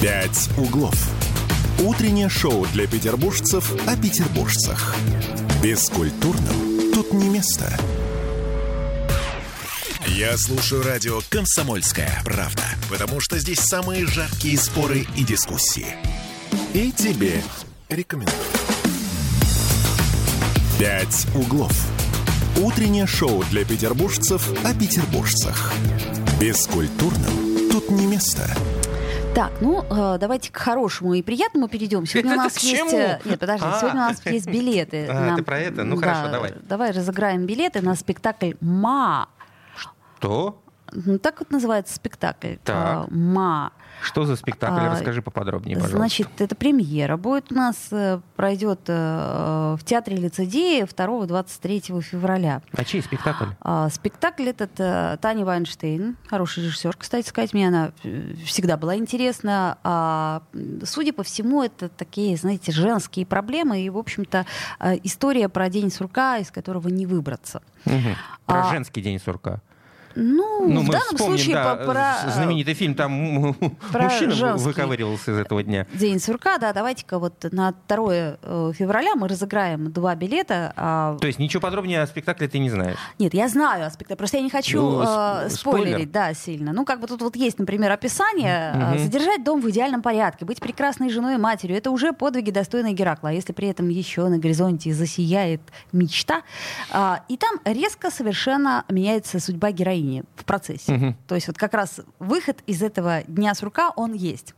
«Пять углов». Утреннее шоу для петербуржцев о петербуржцах. Бескультурным тут не место. Я слушаю радио «Комсомольская правда», потому что здесь самые жаркие споры и дискуссии. И тебе рекомендую. «Пять углов». Утреннее шоу для петербуржцев о петербуржцах. Бескультурным тут не место. Так, ну э, давайте к хорошему и приятному перейдем. Сегодня у Это нас к есть. чему? э, Нет, подожди, А. сегодня у нас есть билеты. А, ты про это? Ну, Да, хорошо, давай. Давай разыграем билеты на спектакль Ма. То? Ну, Так вот называется спектакль. Так. э, Ма. Что за спектакль? А, Расскажи поподробнее, пожалуйста. Значит, это премьера будет у нас, э, пройдет э, в театре лицедея 2-23 февраля. А чей спектакль? А, Спектакль этот Таня Вайнштейн, хороший режиссер, кстати сказать, мне она всегда была интересна. А, судя по всему, это такие, знаете, женские проблемы и, в общем-то, история про день сурка, из которого не выбраться. Мгм. Про А, женский день сурка. Ну, Ну, в мы данном вспомним, случае да, про э, знаменитый фильм, там про мужчина женский. выковыривался из этого дня. День сурка, да, давайте-ка вот на 2 э, февраля мы разыграем два билета. а, То есть ничего подробнее о спектакле ты не знаешь. Нет, я знаю аспекты, просто я не хочу Ну, э, сп- спойлерить, спойлер. да, сильно. Ну, как бы тут вот есть, например, описание. э, Мгм. Содержать дом в идеальном порядке, быть прекрасной женой и матерью, это уже подвиги, достойные Геракла. А если при этом еще на горизонте засияет мечта, а, и там резко совершенно меняется судьба героини в процессе. Мгм. То есть вот как раз выход из этого дня сурка, он есть.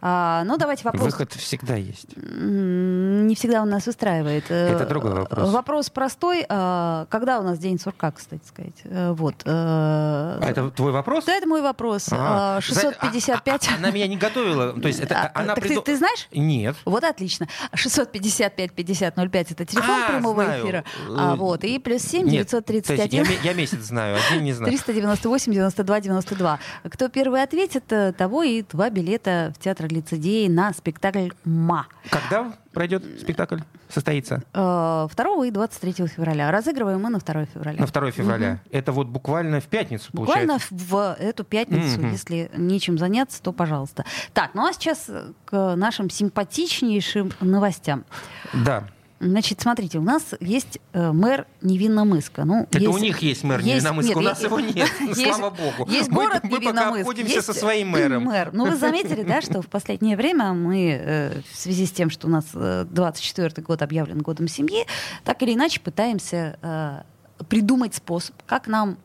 А, ну, давайте вопрос. Выход всегда есть. Не всегда он нас устраивает. Э, Это другой вопрос. Вопрос простой. а, Когда у нас день сурка, кстати сказать? Э, Вот. э, А это твой вопрос? Да, это мой вопрос. А, А, 655. а- Она меня не готовила. То есть это она так ты, ты знаешь? Нет. Вот отлично. 655-5005 это телефон А, прямого знаю. эфира. А, вот. И плюс 7 Нет. То есть 935 я, я месяц знаю, день не знаю. 398 92 92. Кто первый ответит, э, того и два билета в театр лицедеи на спектакль «Ма». Когда пройдет спектакль? Состоится? Э, 2 и 23 февраля. Разыгрываем мы на 2 февраля. На 2 февраля. Это вот буквально в пятницу, Буквально получается. в эту пятницу, Мгм. если нечем заняться, то пожалуйста. Так, ну а сейчас э, к нашим симпатичнейшим новостям. Да. Значит, смотрите, у нас есть э, мэр Невинномыска. Ну, Это есть- у них есть мэр есть- Невинномыска, нет, у нас е- его нет, есть- слава богу. Есть Мы- город мы пока Невинномыск, обходимся есть со своим мэром. Мэр. Ну, вы заметили, да, что в последнее время мы, э, в связи с тем, что у нас э, 24 год объявлен годом семьи, так или иначе пытаемся э, придумать способ, как нам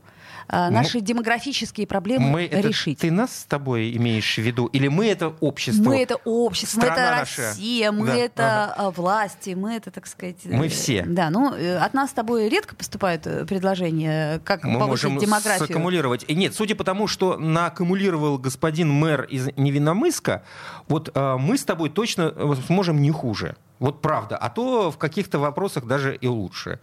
э, наши демографические проблемы Мы это решить. ты нас с тобой имеешь в виду? Или мы это общество? Мы это общество, мы Страна это наша. Россия, мы Да, это э, власти, мы это, так сказать... э, Мы все. Да, ну, э, от нас с тобой редко поступают э, предложения, как мы повысить можем демографию. саккумулировать. И Нет, судя по тому, что нааккумулировал господин мэр из Невинномыска, вот э, мы с тобой точно э, сможем не хуже. Вот правда. А то в каких-то вопросах даже и лучше.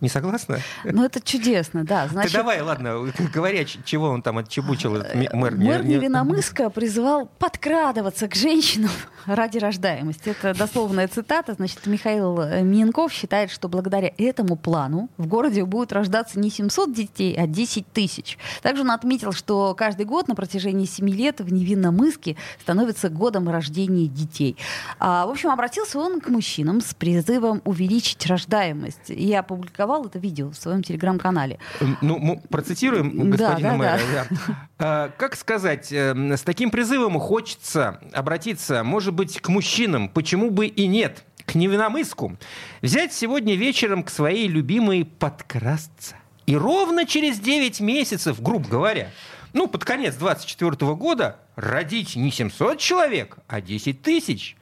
Не согласна? Ну, это чудесно, да. Значит, Ты давай, ладно, говори, ч- чего он там отчебучил, ми- мэр. Мэр не- Невиномыска призывал подкрадываться к женщинам ради рождаемости. Это дословная цитата. Значит, Михаил э, Минков считает, что благодаря этому плану в городе будут рождаться не 700 детей, а 10 тысяч. Также он отметил, что каждый год на протяжении 7 лет в Невинномыске становится годом рождения детей. А, в общем, обратился он к мужчинам с призывом увеличить рождаемость и опубликовал опубликовал это видео в своем телеграм-канале. Ну, мы процитируем господина да, мэра. Да. Да. Как сказать, эм, с таким призывом хочется обратиться, может быть, к мужчинам, почему бы и нет, к невиномыску, взять сегодня вечером к своей любимой подкрасться. И ровно через 9 месяцев, грубо говоря, ну, под конец 24 года родить не 700 человек, а 10 тысяч.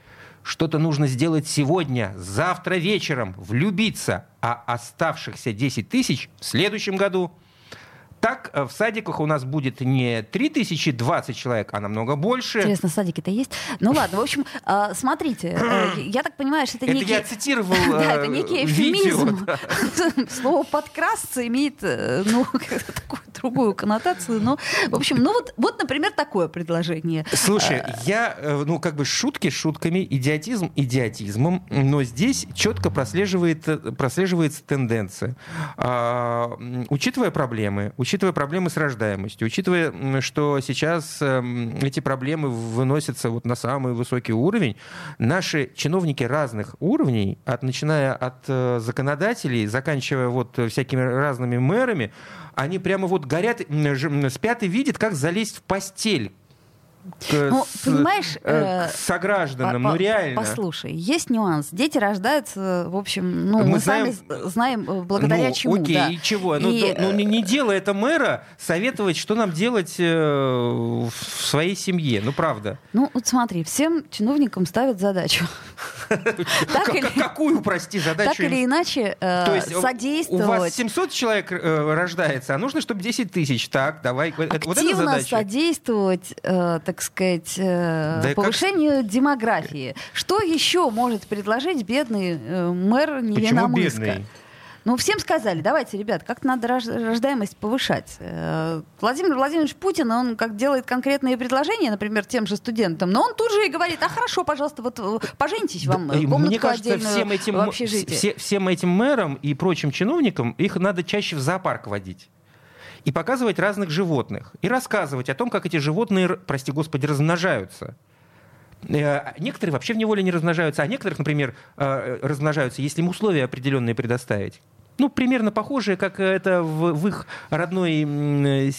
Что-то нужно сделать сегодня, завтра вечером, влюбиться, а оставшихся 10 тысяч в следующем году – так э, в садиках у нас будет не 3020 человек, а намного больше. Интересно, садики-то есть? Ну ладно, в общем, э, смотрите, э, я так понимаю, что это некий... Это я цитировал Да, это некий эфемизм. Слово «подкрасться» имеет, ну, такую другую коннотацию, но, в общем, ну вот, вот, например, такое предложение. Слушай, я, ну, как бы шутки шутками, идиотизм идиотизмом, но здесь четко прослеживает, прослеживается тенденция. А, учитывая проблемы, учитывая проблемы с рождаемостью, учитывая, что сейчас эм, эти проблемы выносятся вот на самый высокий уровень, наши чиновники разных уровней, от, начиная от э, законодателей, заканчивая вот всякими разными мэрами, они прямо вот горят, спят и видят, как залезть в постель к, ну, с, понимаешь, э, к согражданам, по, ну реально. Послушай, есть нюанс. Дети рождаются, в общем, ну мы, мы знаем, сами знаем э, благодаря ну, чему. Окей, да. и чего? Ну, и, ну, ну не, не дело это мэра советовать, что нам делать э, в своей семье. Ну правда. Ну вот смотри, всем чиновникам ставят задачу. Какую, прости, задачу? Так или иначе э, содействовать. У вас 700 человек рождается, а нужно, чтобы 10 тысяч. Так, давай. Активно содействовать, так сказать, э, повышению демографии. Что еще может предложить бедный э, мэр Невиномыска? Ну, всем сказали, давайте, ребят, как надо рождаемость повышать. Э, Владимир Владимирович Путин, он как делает конкретные предложения, например, тем же студентам, но он тут же и говорит, а хорошо, пожалуйста, вот поженитесь вам, комнатку Мне кажется, всем этим, все, всем этим мэрам и прочим чиновникам их надо чаще в зоопарк водить и показывать разных животных, и рассказывать о том, как эти животные, прости господи, размножаются. Э, некоторые вообще в неволе не размножаются, а некоторых, например, э, размножаются, если им условия определенные предоставить. Ну, примерно похожие, как это в, в их родной,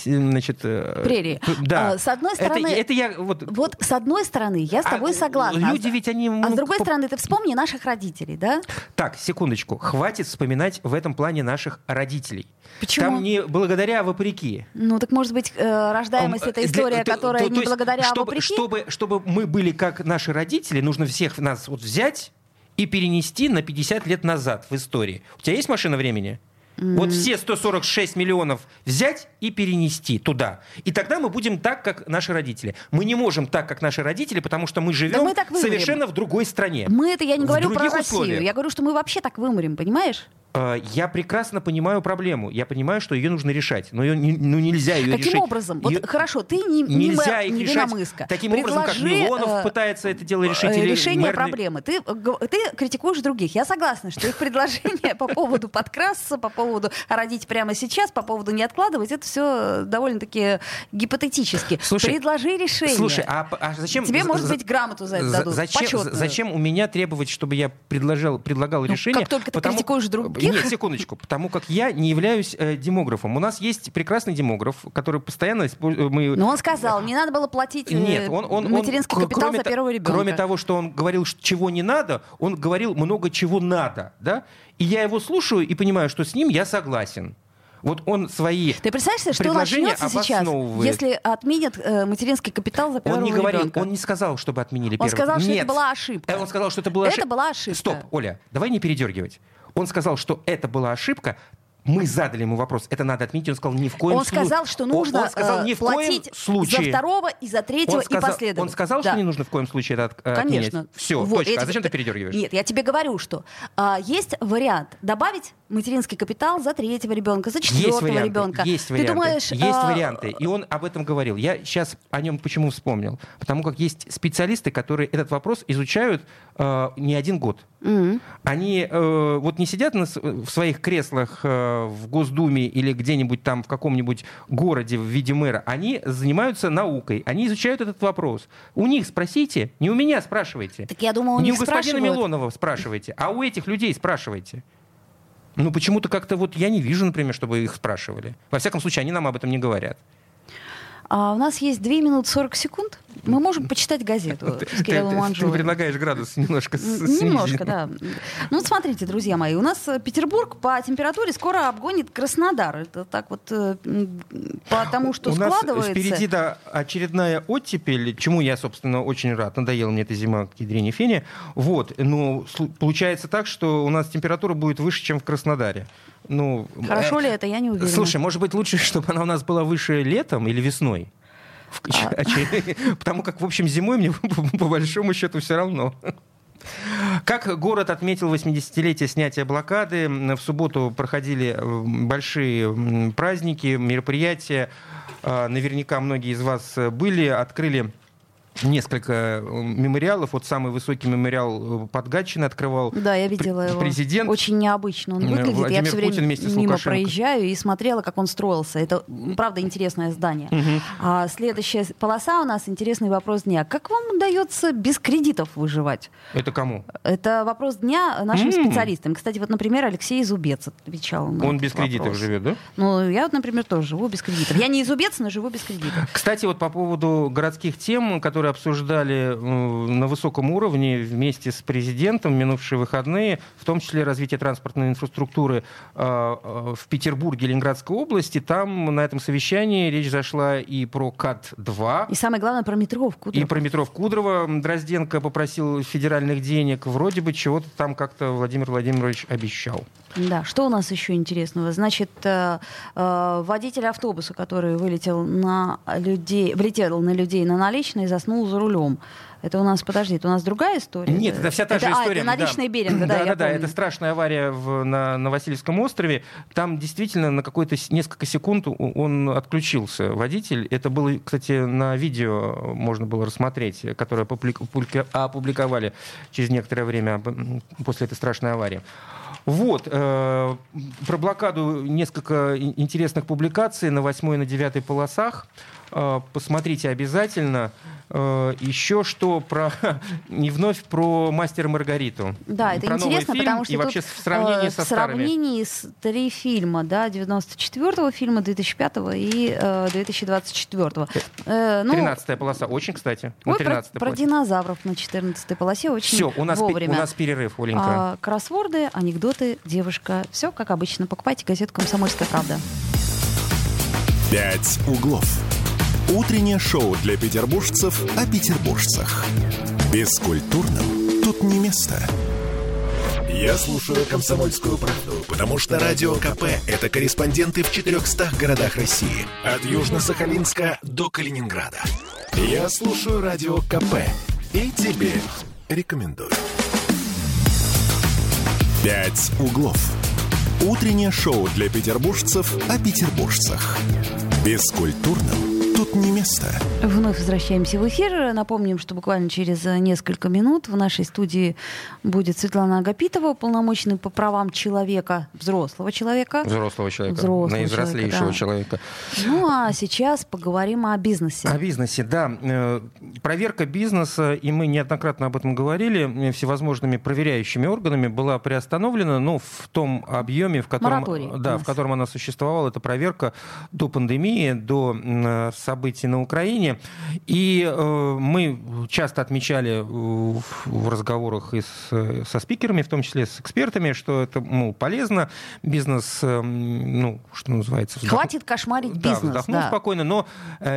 значит... Э, Прерии. Да. А, с одной стороны... Это, это я вот... Вот с одной стороны, я с а тобой согласна. Люди ведь они... А с другой стороны, ты вспомни наших родителей, да? Так, секундочку. Хватит вспоминать в этом плане наших родителей. Почему? Там не благодаря, а вопреки. Ну, так может быть, э, рождаемость — это история, Для, которая то, то, не благодаря, чтобы, а вопреки? Чтобы, чтобы мы были как наши родители, нужно всех нас вот взять и перенести на 50 лет назад в истории. У тебя есть машина времени? Mm. Вот все 146 миллионов взять и перенести туда. И тогда мы будем так, как наши родители. Мы не можем так, как наши родители, потому что мы живем да мы совершенно в другой стране. Мы это, я не говорю про Россию. Условиях. Я говорю, что мы вообще так вымрем, понимаешь? Э, я прекрасно понимаю проблему. Я понимаю, что ее нужно решать. Но ее, ну, нельзя ее Каким решить. Каким образом? Вот ее... хорошо, ты не, нельзя не, их не решать Мыска. таким Предложи, образом, как Милонов э, пытается это дело решить. Э, решение мэр... проблемы. Ты, ты критикуешь других. Я согласна, что их предложение по поводу подкрасться, по поводу родить прямо сейчас, по поводу не откладывать, это все довольно-таки гипотетически. Слушай, Предложи решение. Слушай, а, а зачем... Тебе, может быть, грамоту за это дадут, зачем, зачем у меня требовать, чтобы я предложил, предлагал ну, решение? Как только ты потому... критикуешь других... Нет, секундочку потому как я не являюсь э, демографом. У нас есть прекрасный демограф, который постоянно... Э, мы... Но он сказал, не надо было платить э, Нет, он, он, материнский он, капитал за первого ребенка. Кроме того, что он говорил, чего не надо, он говорил много чего надо. Да? И я его слушаю и понимаю, что с ним я согласен. Вот он свои Ты представляешь что начнется сейчас, если отменят э, материнский капитал за первого он не говорил, ребенка? Он не сказал, чтобы отменили первого. Он сказал, что Нет. это была ошибка. Э, он сказал, что это была ошибка. Это была ошибка. Стоп, Оля, давай не передергивать. Он сказал, что это была ошибка, мы задали ему вопрос, это надо отменить, он сказал, ни в коем случае. Он сказал, что нужно он, он сказал, ни в платить коем случае. за второго и за третьего он сказал, и последовательно. Он сказал, да. что не нужно в коем случае это э, Конечно. отменять? Все, вот, точка. А зачем ты передергиваешь? Нет, я тебе говорю, что а, есть вариант добавить материнский капитал за третьего ребенка, за четвертого есть ребенка. Есть варианты. Ты думаешь, есть а... варианты. И он об этом говорил. Я сейчас о нем почему вспомнил? Потому как есть специалисты, которые этот вопрос изучают э, не один год. Mm-hmm. Они э, вот не сидят на, в своих креслах э, в Госдуме или где-нибудь там в каком-нибудь городе в виде мэра. Они занимаются наукой, они изучают этот вопрос. У них спросите, не у меня спрашивайте. Так я думаю, у не них у господина спрашивают. Милонова спрашивайте, а у этих людей спрашивайте. Ну, почему-то как-то вот я не вижу, например, чтобы их спрашивали. Во всяком случае, они нам об этом не говорят. А у нас есть 2 минуты 40 секунд. Мы можем почитать газету с Кириллом Ты Манжулой. предлагаешь градус немножко снизить. Немножко, да. Ну, смотрите, друзья мои, у нас э, Петербург по температуре скоро обгонит Краснодар. Это так вот э, м, потому, что У нас складывается. впереди да, очередная оттепель, чему я, собственно, очень рад. Надоела мне эта зима к ядрене фене. Вот. Но получается так, что у нас температура будет выше, чем в Краснодаре. Ну, Хорошо э, ли это, я не уверена. Слушай, может быть, лучше, чтобы она у нас была выше летом или весной? А. Потому как, в общем, зимой мне по большому счету все равно. Как город отметил 80-летие снятия блокады, в субботу проходили большие праздники, мероприятия. А, Наверняка многие из вас э, были, открыли несколько э, мемориалов. Вот самый высокий мемориал э, под Гатчиной открывал Да, я видела пр- его. президент. Очень необычно он Э, выглядит. Владимир я все время Путин вместе с мимо Лукашенко. проезжаю и смотрела, как он строился. Это, правда, интересное здание. А следующая полоса у нас интересный вопрос дня. Как вам удается без кредитов выживать? Это кому? Это вопрос дня нашим М. специалистам. Кстати, вот, например, Алексей Зубец отвечал на Он без кредитов вопрос. живет, да? Ну, я вот, например, тоже живу без кредитов. Я не из Убец, но живу без кредитов. Кстати, вот по поводу городских тем, которые обсуждали э, на высоком уровне вместе с президентом минувшие выходные, в том числе развитие транспортной инфраструктуры э, э, в Петербурге, Ленинградской области, там на этом совещании речь зашла и про КАТ-2, И самое главное про метро в и Кудрово. про метро в Кудрово. Дрозденко попросил федеральных денег. Вроде бы чего-то там как-то Владимир Владимирович обещал. Да, что у нас еще интересного? Значит, водитель автобуса, который вылетел на людей, влетел на людей на наличные и заснул за рулем. Это у нас, подожди, это у нас другая история? Нет, это вся та же а, история. это наличные Беринга, да, да, я да, да, помню. это страшная авария в- на, на Васильевском острове. Там действительно на какой-то несколько секунд он отключился, водитель. Это было, кстати, на видео можно было рассмотреть, которое опубликовали через некоторое время после этой страшной аварии. Вот. э, про блокаду несколько интересных публикаций на восьмой и на девятой полосах. Э, посмотрите обязательно. Э, еще что про... И вновь про «Мастера и Маргариту». Да, это про новый интересно, фильм потому что и вообще тут, в сравнении э, со в старыми. сравнении с три фильма, да, 94-го фильма, 2005-го и э, 2024-го. Э, ну, 13 полоса. Очень, кстати. На ой, про, 13 про динозавров на 14-й полосе очень Все, у нас, вовремя. у нас перерыв, Оленька. А, кроссворды, анекдоты, девушка. Все как обычно. Покупайте газету «Комсомольская правда». «Пять углов». Утреннее шоу для петербуржцев о петербуржцах. Бескультурным тут не место. Я слушаю «Комсомольскую правду», потому что «Радио КП» — это корреспонденты в 400 городах России. От Южно-Сахалинска до Калининграда. Я слушаю «Радио КП» и тебе рекомендую. «Пять углов». Утреннее шоу для петербуржцев о петербуржцах. Бескультурным тут не место. Вновь возвращаемся в эфир. Напомним, что буквально через э, несколько минут в нашей студии будет Светлана Агапитова, полномочный по правам человека, взрослого человека. Взрослого человека. Взрослого наивзрослейшего человека, человека. Ну а сейчас поговорим о бизнесе. О бизнесе, да. Э, Проверка бизнеса, и мы неоднократно об этом говорили, э, всевозможными проверяющими органами была приостановлена, но в том объеме, в котором, Мораторий да, в котором она существовала, эта проверка до пандемии, до м, событий на Украине. И э, мы часто отмечали э, в разговорах и с, со спикерами, в том числе с экспертами, что это мол, полезно. Бизнес, э, ну, что называется... вздох- Хватит кошмарить да, бизнес. вздохнул да. спокойно, но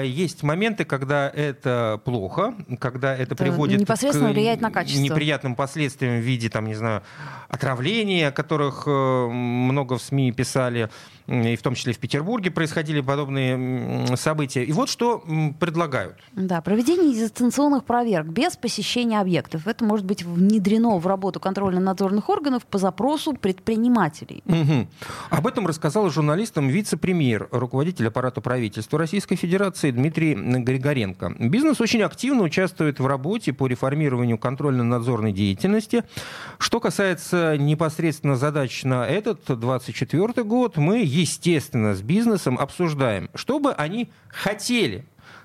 есть моменты, когда это плохо, когда это, Это приводит непосредственно к влияет на качество. неприятным последствиям в виде, там, не знаю, отравления, о которых много в СМИ писали, и в том числе в Петербурге происходили подобные события. И вот что предлагают. Да, проведение дистанционных проверок без посещения объектов. Это может быть внедрено в работу контрольно-надзорных органов по запросу предпринимателей. Мгм. Об этом рассказал журналистам вице-премьер, руководитель аппарата правительства Российской Федерации Дмитрий Григоренко. Бизнес очень активно участвует в работе по реформированию контрольно-надзорной деятельности. Что касается непосредственно задач на этот 24 год, мы, естественно, с бизнесом обсуждаем, что бы они хотели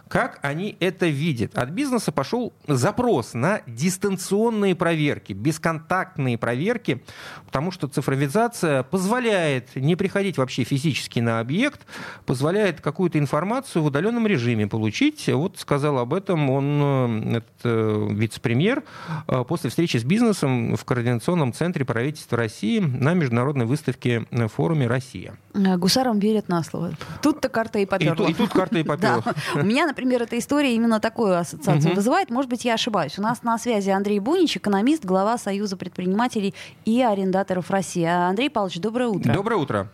как они это видят. От бизнеса пошел запрос на дистанционные проверки, бесконтактные проверки, потому что цифровизация позволяет не приходить вообще физически на объект, позволяет какую-то информацию в удаленном режиме получить. Вот сказал об этом он, э, этот э, вице-премьер, э, после встречи с бизнесом в Координационном центре правительства России на международной выставке форуме «Россия». Гусарам верят на слово. Тут-то карта и поперла. И, и тут карта и поперла. У меня, например, эта история именно такую ассоциацию угу. вызывает. Может быть, я ошибаюсь. У нас на связи Андрей Бунич, экономист, глава Союза предпринимателей и арендаторов России. Андрей Павлович, доброе утро. Доброе утро.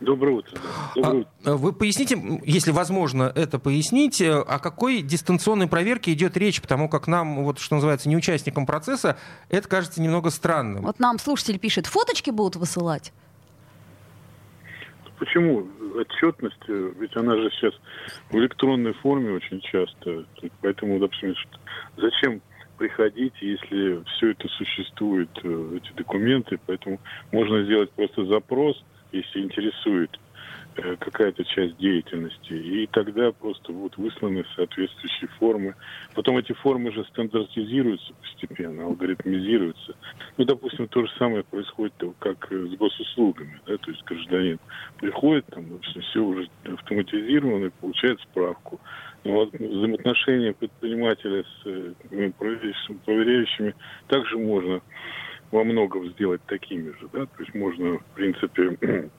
Доброе утро. Доброе утро. А, вы поясните, если возможно это пояснить, э, о какой дистанционной проверке идет речь, потому как нам, вот что называется, не участникам процесса, это кажется немного странным. Вот нам слушатель пишет, фоточки будут высылать? Почему? Отчетность, э, ведь она же сейчас в электронной форме очень часто. Поэтому, допустим, зачем приходить, если все это существует, э, эти документы. Поэтому можно сделать просто запрос, если интересует какая-то часть деятельности. И тогда просто будут высланы соответствующие формы. Потом эти формы же стандартизируются постепенно, алгоритмизируются. Ну, допустим, то же самое происходит как с госуслугами. Да? То есть гражданин приходит, там, допустим, все уже автоматизировано, и получает справку. Но вот взаимоотношения предпринимателя с э, проверяющими также можно во многом сделать такими же. Да? То есть можно, в принципе,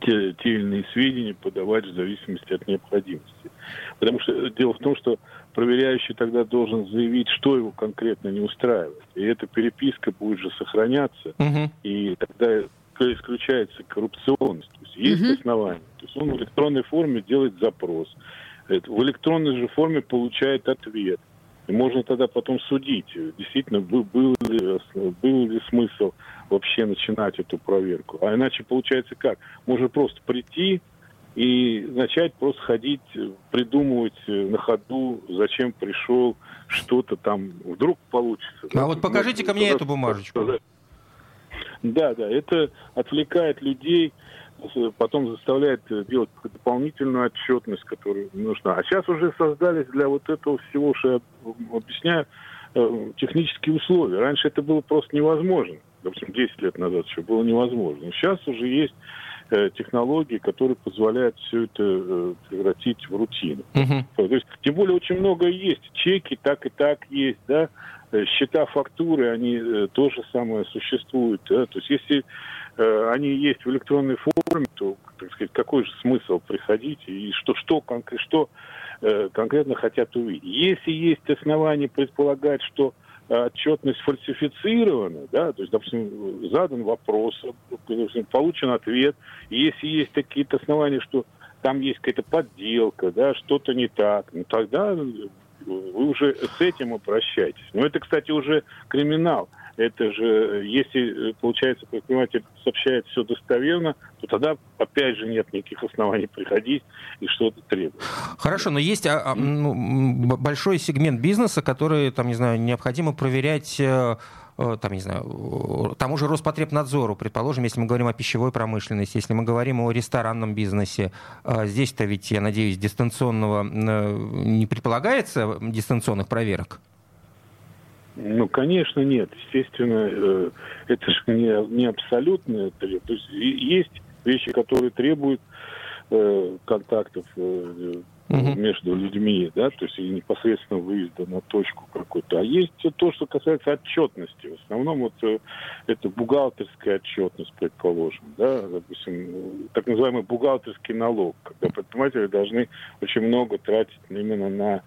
те, те или иные сведения подавать в зависимости от необходимости. Потому что дело в том, что проверяющий тогда должен заявить, что его конкретно не устраивает. И эта переписка будет же сохраняться, угу. и тогда исключается коррупционность. То есть есть угу. основания. То есть он в электронной форме делает запрос. В электронной же форме получает ответ. Можно тогда потом судить, действительно, был, был, ли, был ли смысл вообще начинать эту проверку. А иначе получается как? Можно просто прийти и начать просто ходить, придумывать на ходу, зачем пришел, что-то там вдруг получится. А вот покажите ко мне эту бумажечку. Да, да, это отвлекает людей потом заставляет делать дополнительную отчетность, которая нужна. А сейчас уже создались для вот этого всего, что я объясняю, э, технические условия. Раньше это было просто невозможно. Допустим, 10 лет назад еще было невозможно. Сейчас уже есть э, технологии, которые позволяют все это э, превратить в рутину. Uh-huh. То есть, тем более очень много есть. Чеки так и так есть, да. Счета, фактуры, они тоже самое существуют. Да? То есть если Э, они есть в электронной форме, то, так сказать, какой же смысл приходить и что, что, что э, конкретно хотят увидеть. Если есть основания предполагать, что э, отчетность фальсифицирована, да, то есть, допустим, задан вопрос, допустим, получен ответ, если есть какие-то основания, что там есть какая-то подделка, да, что-то не так, ну тогда вы уже с этим обращаетесь. Но это, кстати, уже криминал это же, если, э, получается, предприниматель сообщает все достоверно, то тогда, опять же, нет никаких оснований приходить и что-то требовать. Хорошо, но есть а, а, ну, большой сегмент бизнеса, который, там, не знаю, необходимо проверять э, э, там, не знаю, тому же Роспотребнадзору, предположим, если мы говорим о пищевой промышленности, если мы говорим о ресторанном бизнесе, здесь-то ведь, я надеюсь, дистанционного не предполагается, дистанционных проверок? Ну, конечно, нет. Естественно, э, это же не, не абсолютное требование. То есть есть вещи, которые требуют э, контактов угу. между людьми, да, то есть и непосредственно выезда на точку какую-то. А есть то, что касается отчетности. В основном вот это бухгалтерская отчетность, предположим, да, допустим, так называемый бухгалтерский налог, когда предприниматели должны очень много тратить именно на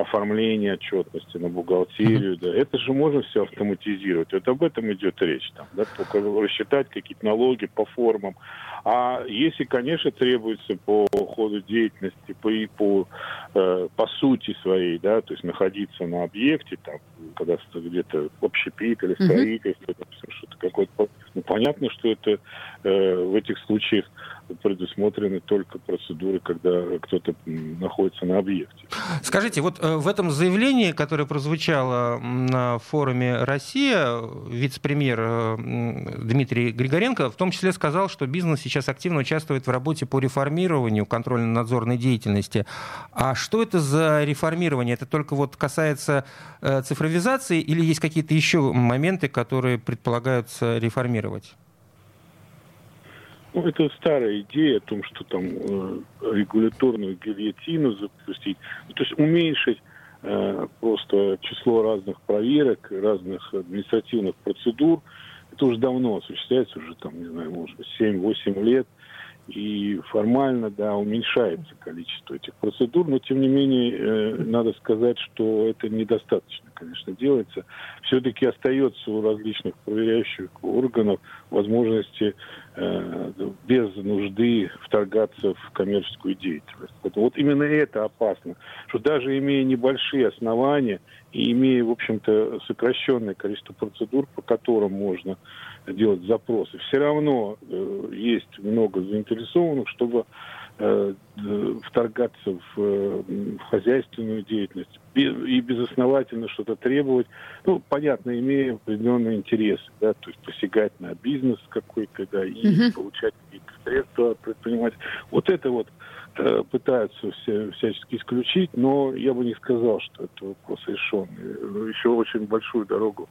оформление отчетности, на бухгалтерию, да, это же можно все автоматизировать. Вот об этом идет речь, там, да, только рассчитать какие-то налоги по формам. А если, конечно, требуется по ходу деятельности, по, и по, э, по сути своей, да, то есть находиться на объекте, там, когда где-то общепит или строительство, mm-hmm. что-то какое-то, ну, понятно, что это э, в этих случаях предусмотрены только процедуры, когда кто-то находится на объекте. Скажите, вот э, в этом заявлении, которое прозвучало на форуме «Россия», вице-премьер э, Дмитрий Григоренко в том числе сказал, что бизнес сейчас активно участвует в работе по реформированию контрольно-надзорной деятельности. А что это за реформирование? Это только вот касается э, цифровизации или есть какие-то еще моменты, которые предполагаются реформировать? Ну, это старая идея о том, что там э, регуляторную гильотину запустить, ну, то есть уменьшить э, просто число разных проверок, разных административных процедур. Это уже давно осуществляется, уже там, не знаю, может быть, 7-8 лет и формально, да, уменьшается количество этих процедур, но тем не менее э, надо сказать, что это недостаточно, конечно, делается. Все-таки остается у различных проверяющих органов возможности э, без нужды вторгаться в коммерческую деятельность. Вот именно это опасно, что даже имея небольшие основания и имея, в общем-то, сокращенное количество процедур, по которым можно делать запросы, все равно э, есть много заинтересованных, чтобы э, вторгаться в, э, в хозяйственную деятельность и безосновательно что-то требовать. Ну, понятно, имея определенные интересы, да, то есть посягать на бизнес какой-то, да, и угу. получать какие-то средства от предпринимателей. Вот это вот э, пытаются все, всячески исключить, но я бы не сказал, что это вопрос решенный. Еще очень большую дорогу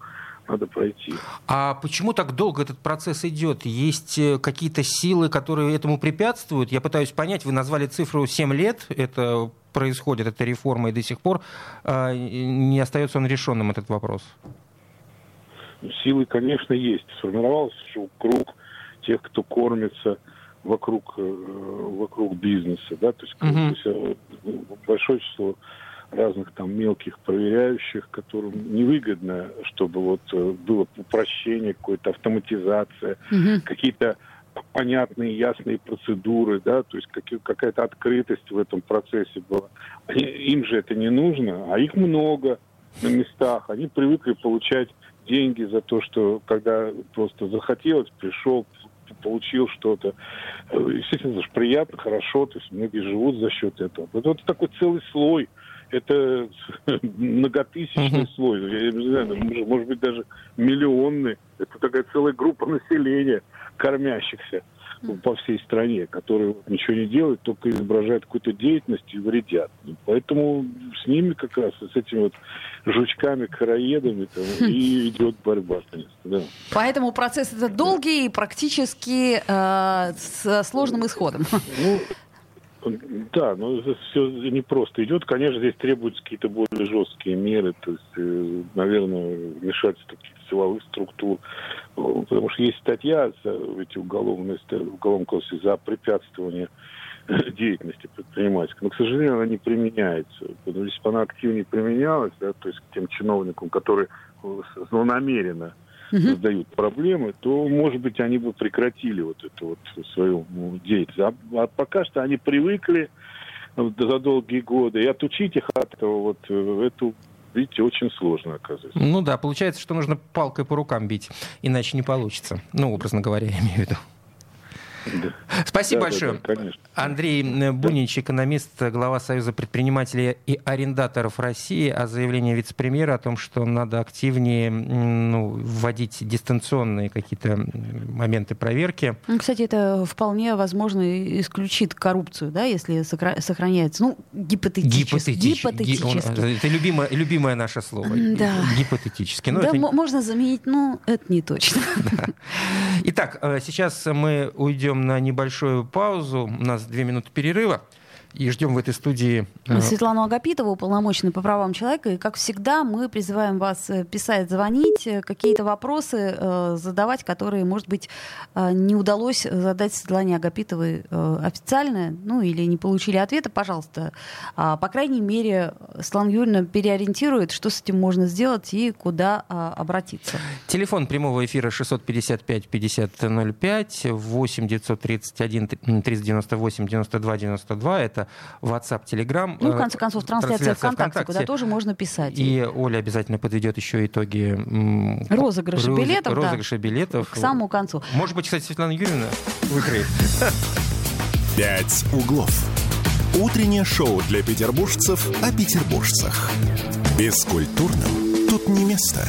надо пройти. А почему так долго этот процесс идет? Есть э, какие-то силы, которые этому препятствуют? Я пытаюсь понять, вы назвали цифру 7 лет, это происходит, эта реформа, и до сих пор а, не остается он решенным, этот вопрос. Силы, конечно, есть. Сформировался круг тех, кто кормится вокруг, э, вокруг бизнеса, да, то есть, угу. э, большое число разных там мелких проверяющих, которым невыгодно, чтобы вот э, было упрощение, какая-то автоматизация, угу. какие-то понятные, ясные процедуры, да, то есть какая-то открытость в этом процессе была. Они, им же это не нужно, а их много на местах. Они привыкли получать деньги за то, что когда просто захотелось, пришел, получил что-то. Э, естественно, это же приятно, хорошо, то есть многие живут за счет этого. Это вот такой целый слой это многотысячный uh-huh. слой, я не знаю, может, может быть даже миллионный. Это такая целая группа населения, кормящихся по всей стране, которые ничего не делают, только изображают какую-то деятельность и вредят. Поэтому с ними как раз, с этими вот жучками, караедами там, и идет борьба, конечно. Да. Поэтому процесс это долгий и практически э, с сложным исходом. Ну, да, но это все не просто идет. Конечно, здесь требуются какие-то более жесткие меры, то есть, э, наверное, вмешательство каких-то силовых структур. Потому что есть статья в эти уголовные, в уголовном кодексе за препятствование деятельности предпринимательской. Но, к сожалению, она не применяется. Если бы она активнее применялась, да, то есть к тем чиновникам, которые злонамеренно угу. создают проблемы, то, может быть, они бы прекратили вот эту вот свою деятельность. А, а пока что они привыкли за долгие годы, и отучить их от этого вот э, эту видите, очень сложно оказывается. Ну да, получается, что нужно палкой по рукам бить, иначе не получится. Ну, образно говоря, я имею в виду. Да. Спасибо да, большое. Да, да, Андрей Бунич, экономист, глава Союза предпринимателей и арендаторов России, о заявлении вице-премьера о том, что надо активнее ну, вводить дистанционные какие-то моменты проверки. Ну, кстати, это вполне возможно исключит коррупцию, да, если сохраняется, ну, гипотетически. Гипотетически. гипотетически. Это любимое, любимое наше слово. Да. Гипотетически. Но да, это... можно заменить, но это не точно. Да. Итак, э, сейчас мы уйдем на небольшую паузу. У нас две минуты перерыва и ждем в этой студии... Э, Светлану Агапитову, уполномоченную по правам человека. И, как всегда, мы призываем вас э, писать, звонить, э, какие-то вопросы задавать, которые, может быть, не удалось задать Светлане Агапитовой официально, ну, или не получили ответа, пожалуйста. А, по крайней мере, Светлана Юрьевна переориентирует, что с этим можно сделать и куда а, обратиться. Телефон прямого эфира 655-5005, 8 931 398 92 92. Это это WhatsApp, Telegram. Ну, в конце концов, трансляция, трансляция ВКонтакте, ВКонтакте, куда тоже можно писать. И Оля обязательно подведет еще итоги розыгрыша билетов. Розыгрыша да, билетов. К самому концу. Может быть, кстати, Светлана Юрьевна выиграет. «Пять углов». Утреннее шоу для петербуржцев о петербуржцах. Бескультурным тут не место.